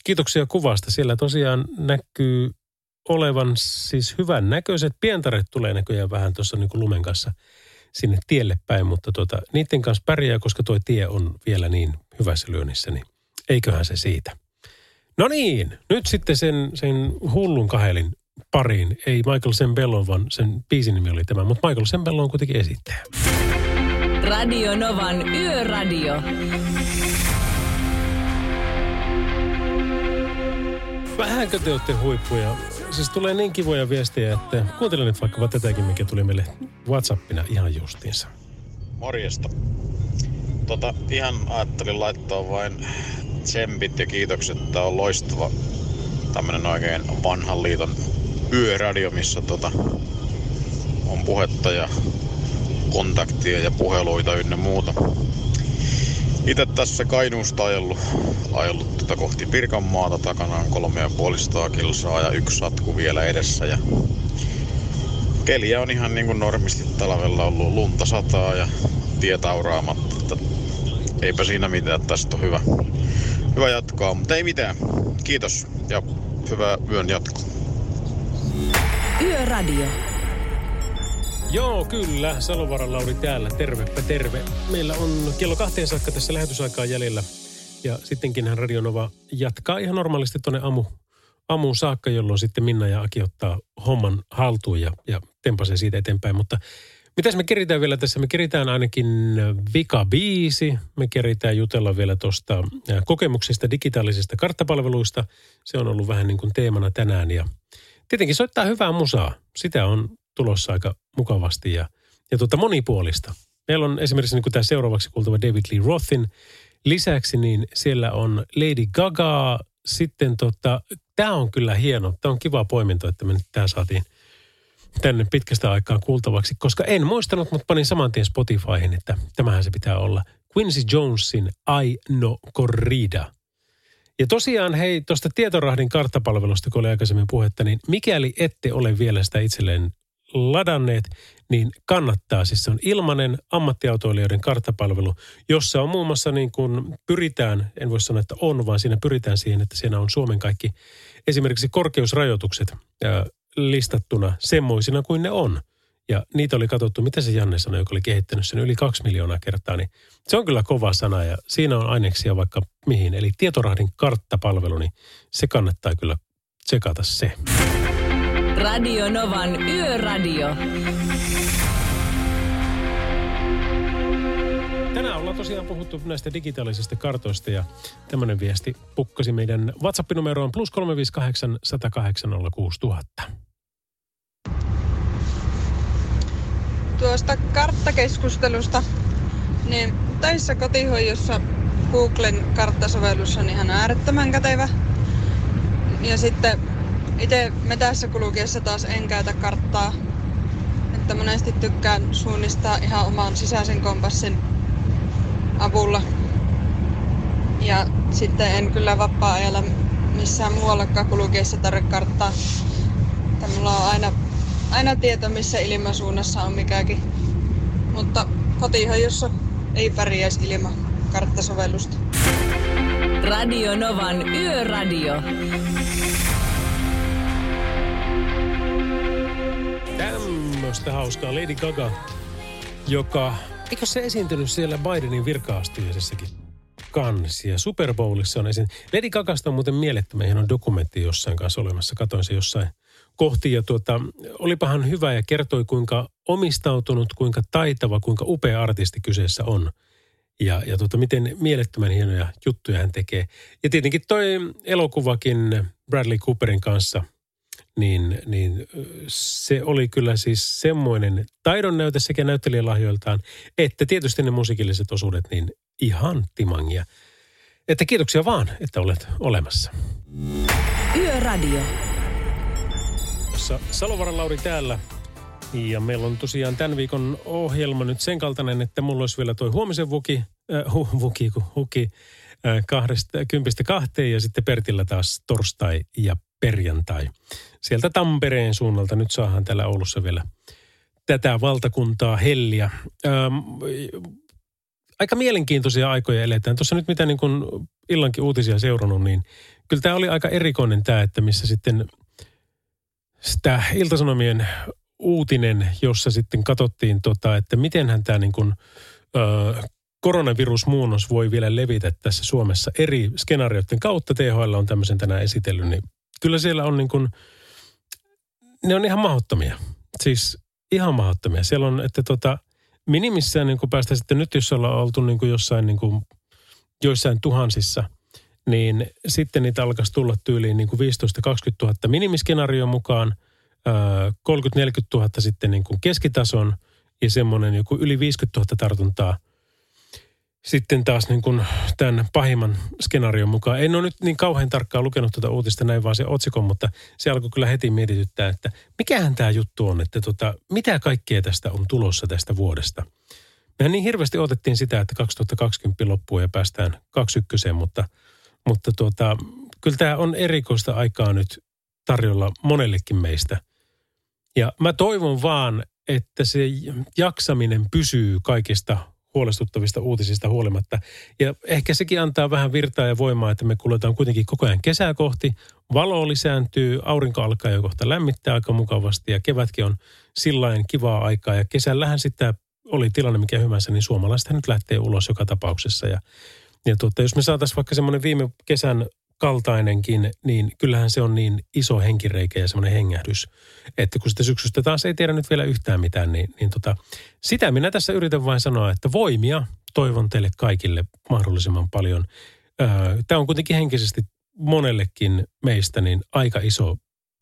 kiitoksia kuvasta. Siellä tosiaan näkyy olevan siis hyvän näköiset. Pientaret tulee näköjään vähän tuossa niin kuin lumen kanssa sinne tielle päin, mutta tuota, niiden kanssa pärjää, koska tuo tie on vielä niin hyvässä lyönnissä, niin eiköhän se siitä. No niin, nyt sitten sen, sen hullun kahelin pariin. Ei Michael Sembellon, vaan sen biisin nimi oli tämä, mutta Michael Sembello on kuitenkin esittäjä. Radio Novan Yöradio. Vähänkö te olette huippuja? Siis tulee niin kivoja viestejä, että kuuntelen nyt vaikka tätäkin, mikä tuli meille Whatsappina ihan justiinsa. Morjesta. Tota, ihan ajattelin laittaa vain tsempit ja kiitokset. Tämä on loistava tämmönen oikein vanhan liiton yöradio, missä tota, on puhetta ja kontaktia ja puheluita ynnä muuta. Itse tässä Kainuusta ajellut, ajellut tota kohti Pirkanmaata takana on kolme ja puolistaa kilsaa ja yksi satku vielä edessä. Ja keliä on ihan niin kuin normisti talvella ollut lunta sataa ja tietauraamatta. Että eipä siinä mitään, tästä on hyvä, hyvä jatkaa, mutta ei mitään. Kiitos ja hyvää yön jatkoa. Yöradio. Joo, kyllä. Salovaran Lauri täällä. Tervepä terve. Meillä on kello kahteen saakka tässä lähetysaikaa jäljellä. Ja sittenkin hän Radionova jatkaa ihan normaalisti tuonne aamu, aamuun saakka, jolloin sitten Minna ja Aki ottaa homman haltuun ja, ja tempasee siitä eteenpäin. Mutta mitäs me keritään vielä tässä? Me keritään ainakin vika biisi. Me keritään jutella vielä tuosta kokemuksista digitaalisista karttapalveluista. Se on ollut vähän niin kuin teemana tänään. Ja tietenkin soittaa hyvää musaa. Sitä on tulossa aika mukavasti ja, ja tuota monipuolista. Meillä on esimerkiksi niin kuin tämä seuraavaksi kuultava David Lee Rothin lisäksi, niin siellä on Lady Gaga. Sitten tota, tämä on kyllä hieno, tämä on kiva poiminto, että me nyt tämä saatiin tänne pitkästä aikaa kuultavaksi, koska en muistanut, mutta panin saman tien Spotifyhin, että tämähän se pitää olla. Quincy Jonesin I No Corrida. Ja tosiaan hei, tuosta tietorahdin karttapalvelusta, kun oli aikaisemmin puhetta, niin mikäli ette ole vielä sitä itselleen ladanneet, niin kannattaa. Siis se on ilmainen ammattiautoilijoiden karttapalvelu, jossa on muun muassa niin kuin pyritään, en voi sanoa, että on, vaan siinä pyritään siihen, että siinä on Suomen kaikki esimerkiksi korkeusrajoitukset listattuna semmoisina kuin ne on. Ja niitä oli katsottu, mitä se Janne sanoi, joka oli kehittänyt sen yli kaksi miljoonaa kertaa, niin se on kyllä kova sana ja siinä on aineksia vaikka mihin. Eli tietorahdin karttapalvelu, niin se kannattaa kyllä tsekata se. Radio Novan Yöradio. Tänään ollaan tosiaan puhuttu näistä digitaalisista kartoista ja tämmöinen viesti pukkasi meidän WhatsApp-numeroon plus 358 108 06000. Tuosta karttakeskustelusta, niin tässä kotihoidossa Googlen karttasovellus on ihan äärettömän kätevä. Ja sitten itse metässä kulkiessa taas en käytä karttaa. Että monesti tykkään suunnistaa ihan oman sisäisen kompassin avulla. Ja sitten en kyllä vapaa-ajalla missään muuallakaan kulkiessa tarvitse karttaa. Että mulla on aina, aina tieto, missä ilmasuunnassa on mikäkin. Mutta kotihoidossa ei pärjäisi ilman karttasovellusta. Radio Novan Yöradio. Tämmöistä hauskaa Lady Gaga, joka, eikö se esiintynyt siellä Bidenin virkaastumisessakin kanssa ja Super Bowlissa on esiin. Lady Gagasta on muuten mielettömän hieno dokumentti jossain kanssa olemassa. Katoin se jossain kohti ja tuota, olipahan hyvä ja kertoi kuinka omistautunut, kuinka taitava, kuinka upea artisti kyseessä on. Ja, ja tuota, miten mielettömän hienoja juttuja hän tekee. Ja tietenkin toi elokuvakin Bradley Cooperin kanssa, niin, niin se oli kyllä siis semmoinen taidon näyte sekä näyttelijälahjoiltaan, että tietysti ne musiikilliset osuudet, niin ihan timangia. Että kiitoksia vaan, että olet olemassa. Yöradio. Salovaran Lauri täällä. Ja meillä on tosiaan tämän viikon ohjelma nyt sen kaltainen, että mulla olisi vielä toi huomisen vuki, äh, hu, vuki, huki äh, kahdesta, kympistä kahteen ja sitten Pertillä taas torstai ja perjantai. Sieltä Tampereen suunnalta nyt saadaan täällä Oulussa vielä tätä valtakuntaa helliä. Ähm, aika mielenkiintoisia aikoja eletään. Tuossa nyt mitä niin kuin illankin uutisia seurannut, niin kyllä tämä oli aika erikoinen tämä, että missä sitten sitä Iltasanomien uutinen, jossa sitten katsottiin, tota, että mitenhän tämä niin kuin, ö, koronavirusmuunnos voi vielä levitä tässä Suomessa eri skenaarioiden kautta. THL on tämmöisen tänään esitellyt, niin kyllä siellä on niin kuin, ne on ihan mahdottomia. Siis ihan mahdottomia. Siellä on, että tota, minimissään niin päästä sitten nyt, jos ollaan oltu niin kuin jossain niin kuin, joissain tuhansissa, niin sitten niitä alkaisi tulla tyyliin niin kuin 15-20 000 minimiskenaarion mukaan, 30-40 000 sitten niin kuin keskitason ja semmoinen joku yli 50 000 tartuntaa – sitten taas niin kuin tämän pahimman skenaarion mukaan. En ole nyt niin kauhean tarkkaan lukenut tuota uutista näin vaan se otsikon, mutta se alkoi kyllä heti mietityttää, että mikähän tämä juttu on, että tota, mitä kaikkea tästä on tulossa tästä vuodesta. Mehän niin hirveästi otettiin sitä, että 2020 loppuu ja päästään 21, mutta, mutta tuota, kyllä tämä on erikoista aikaa nyt tarjolla monellekin meistä. Ja mä toivon vaan, että se jaksaminen pysyy kaikista huolestuttavista uutisista huolimatta. Ja ehkä sekin antaa vähän virtaa ja voimaa, että me kuljetaan kuitenkin koko ajan kesää kohti. Valo lisääntyy, aurinko alkaa jo kohta lämmittää aika mukavasti ja kevätkin on sillain kivaa aikaa. Ja kesällähän sitten oli tilanne mikä hyvänsä, niin suomalaiset nyt lähtee ulos joka tapauksessa. Ja, ja tuota, jos me saataisiin vaikka semmoinen viime kesän kaltainenkin, niin kyllähän se on niin iso henkireikä ja semmoinen hengähdys, että kun sitä syksystä taas ei tiedä nyt vielä yhtään mitään, niin, niin tota, sitä minä tässä yritän vain sanoa, että voimia toivon teille kaikille mahdollisimman paljon. Tämä on kuitenkin henkisesti monellekin meistä niin aika iso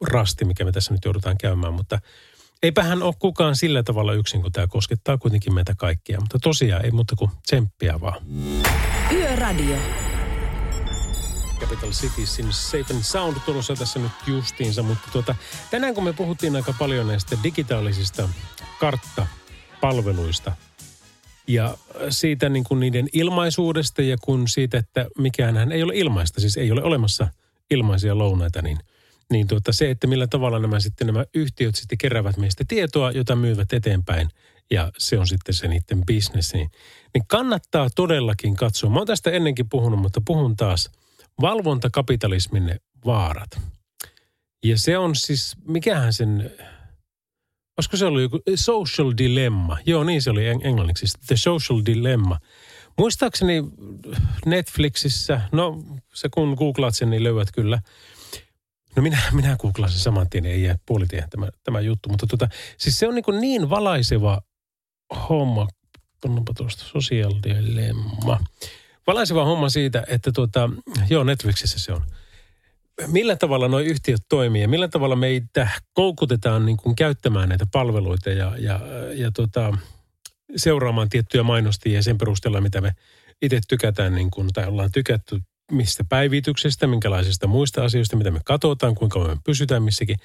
rasti, mikä me tässä nyt joudutaan käymään, mutta eipähän ole kukaan sillä tavalla yksin, kun tämä koskettaa kuitenkin meitä kaikkia. Mutta tosiaan ei muuta kuin tsemppiä vaan. Yöradio. Capital Citiesin Safe and Sound tulossa tässä nyt justiinsa, mutta tuota, tänään kun me puhuttiin aika paljon näistä digitaalisista karttapalveluista ja siitä niin kuin niiden ilmaisuudesta ja kun siitä, että mikään ei ole ilmaista, siis ei ole olemassa ilmaisia lounaita, niin, niin tuota, se, että millä tavalla nämä sitten nämä yhtiöt sitten keräävät meistä tietoa, jota myyvät eteenpäin ja se on sitten se niiden bisnes, niin, niin kannattaa todellakin katsoa. Mä oon tästä ennenkin puhunut, mutta puhun taas – valvontakapitalismin vaarat. Ja se on siis, mikähän sen, olisiko se ollut joku social dilemma? Joo, niin se oli englanniksi, the social dilemma. Muistaakseni Netflixissä, no se kun googlaat sen, niin löydät kyllä. No minä, minä googlasin saman tien, ei jää puolitien tämä, tämä juttu. Mutta tota, siis se on niin, niin valaiseva homma. Pannanpa tuosta social dilemma valaiseva homma siitä, että tuota, joo, Netflixissä se on. Millä tavalla nuo yhtiöt toimii ja millä tavalla meitä koukutetaan niin kuin käyttämään näitä palveluita ja, ja, ja tuota, seuraamaan tiettyjä mainostia ja sen perusteella, mitä me itse tykätään niin kuin, tai ollaan tykätty mistä päivityksestä, minkälaisista muista asioista, mitä me katsotaan, kuinka me pysytään missäkin.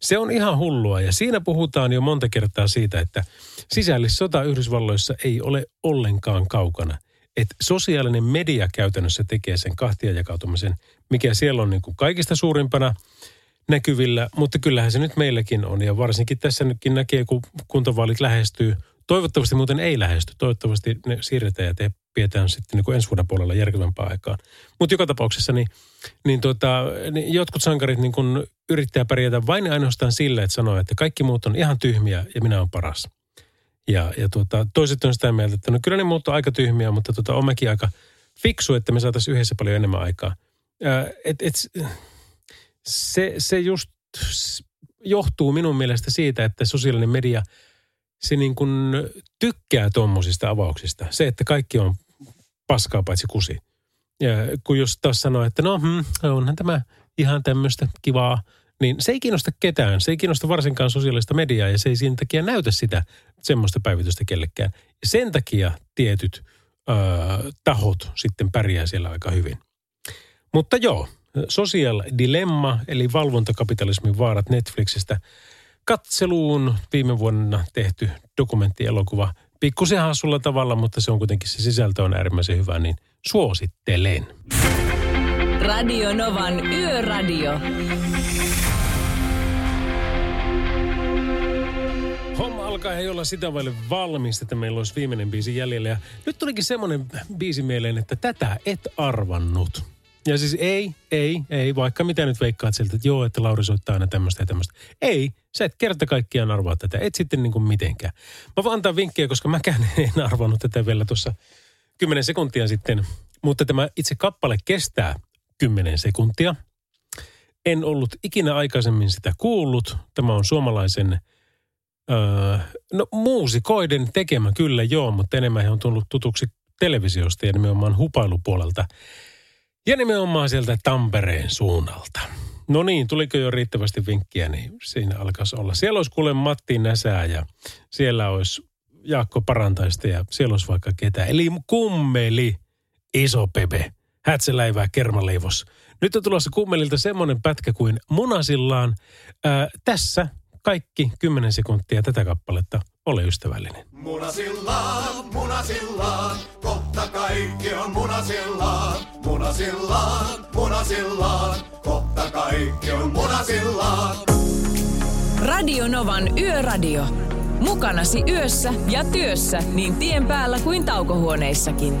Se on ihan hullua ja siinä puhutaan jo monta kertaa siitä, että sisällissota Yhdysvalloissa ei ole ollenkaan kaukana että sosiaalinen media käytännössä tekee sen kahtia jakautumisen, mikä siellä on niin kuin kaikista suurimpana näkyvillä, mutta kyllähän se nyt meilläkin on. Ja varsinkin tässä nytkin näkee, kun kuntavaalit lähestyy. Toivottavasti muuten ei lähesty. Toivottavasti ne siirretään ja te pidetään sitten niin kuin ensi vuoden puolella järkevämpää aikaa. Mutta joka tapauksessa niin, niin, tota, niin jotkut sankarit niin kuin yrittää pärjätä vain ainoastaan sillä, että sanoo, että kaikki muut on ihan tyhmiä ja minä olen paras. Ja, ja tuota, toiset on sitä mieltä, että no kyllä ne muut on aika tyhmiä, mutta tuota, on mekin aika fiksu, että me saataisiin yhdessä paljon enemmän aikaa. Ää, et, et, se, se just johtuu minun mielestä siitä, että sosiaalinen media, se niin kuin tykkää tuommoisista avauksista. Se, että kaikki on paskaa paitsi kusi. Ja kun jos taas sanoo, että no hmm, onhan tämä ihan tämmöistä kivaa, niin se ei kiinnosta ketään. Se ei kiinnosta varsinkaan sosiaalista mediaa ja se ei siinä takia näytä sitä semmoista päivitystä kellekään. Ja sen takia tietyt öö, tahot sitten pärjää siellä aika hyvin. Mutta joo, Social Dilemma, eli valvontakapitalismin vaarat Netflixistä. Katseluun viime vuonna tehty dokumenttielokuva. Pikkusen hassulla tavalla, mutta se on kuitenkin se sisältö on äärimmäisen hyvä, niin suosittelen. Radio Novan Yöradio. Homma alkaa ei olla sitä vaille valmis, että meillä olisi viimeinen biisi jäljellä. Ja nyt tulikin semmoinen biisi mieleen, että tätä et arvannut. Ja siis ei, ei, ei, vaikka mitä nyt veikkaat sieltä, että joo, että Lauri soittaa aina tämmöistä ja tämmöistä. Ei, sä et kerta kaikkiaan arvaa tätä, et sitten niin kuin mitenkään. Mä vaan antaa vinkkejä, koska mäkään en arvannut tätä vielä tuossa 10 sekuntia sitten. Mutta tämä itse kappale kestää 10 sekuntia. En ollut ikinä aikaisemmin sitä kuullut. Tämä on suomalaisen, öö, no muusikoiden tekemä kyllä joo, mutta enemmän he on tullut tutuksi televisiosta ja nimenomaan hupailupuolelta. Ja nimenomaan sieltä Tampereen suunnalta. No niin, tuliko jo riittävästi vinkkiä, niin siinä alkaisi olla. Siellä olisi kuule Matti Näsää ja siellä olisi Jaakko Parantaista ja siellä olisi vaikka ketä. Eli kummeli, iso pebe, hätseläivää kermaleivos. Nyt on tulossa kummelilta semmoinen pätkä kuin munasillaan. Ää, tässä kaikki 10 sekuntia tätä kappaletta. Ole ystävällinen. Munasillaan, munasillaan, kohta kaikki on munasillaan. Munasillaan, munasillaan, kohta kaikki on munasillaan. Radio Novan Yöradio. Mukanasi yössä ja työssä niin tien päällä kuin taukohuoneissakin.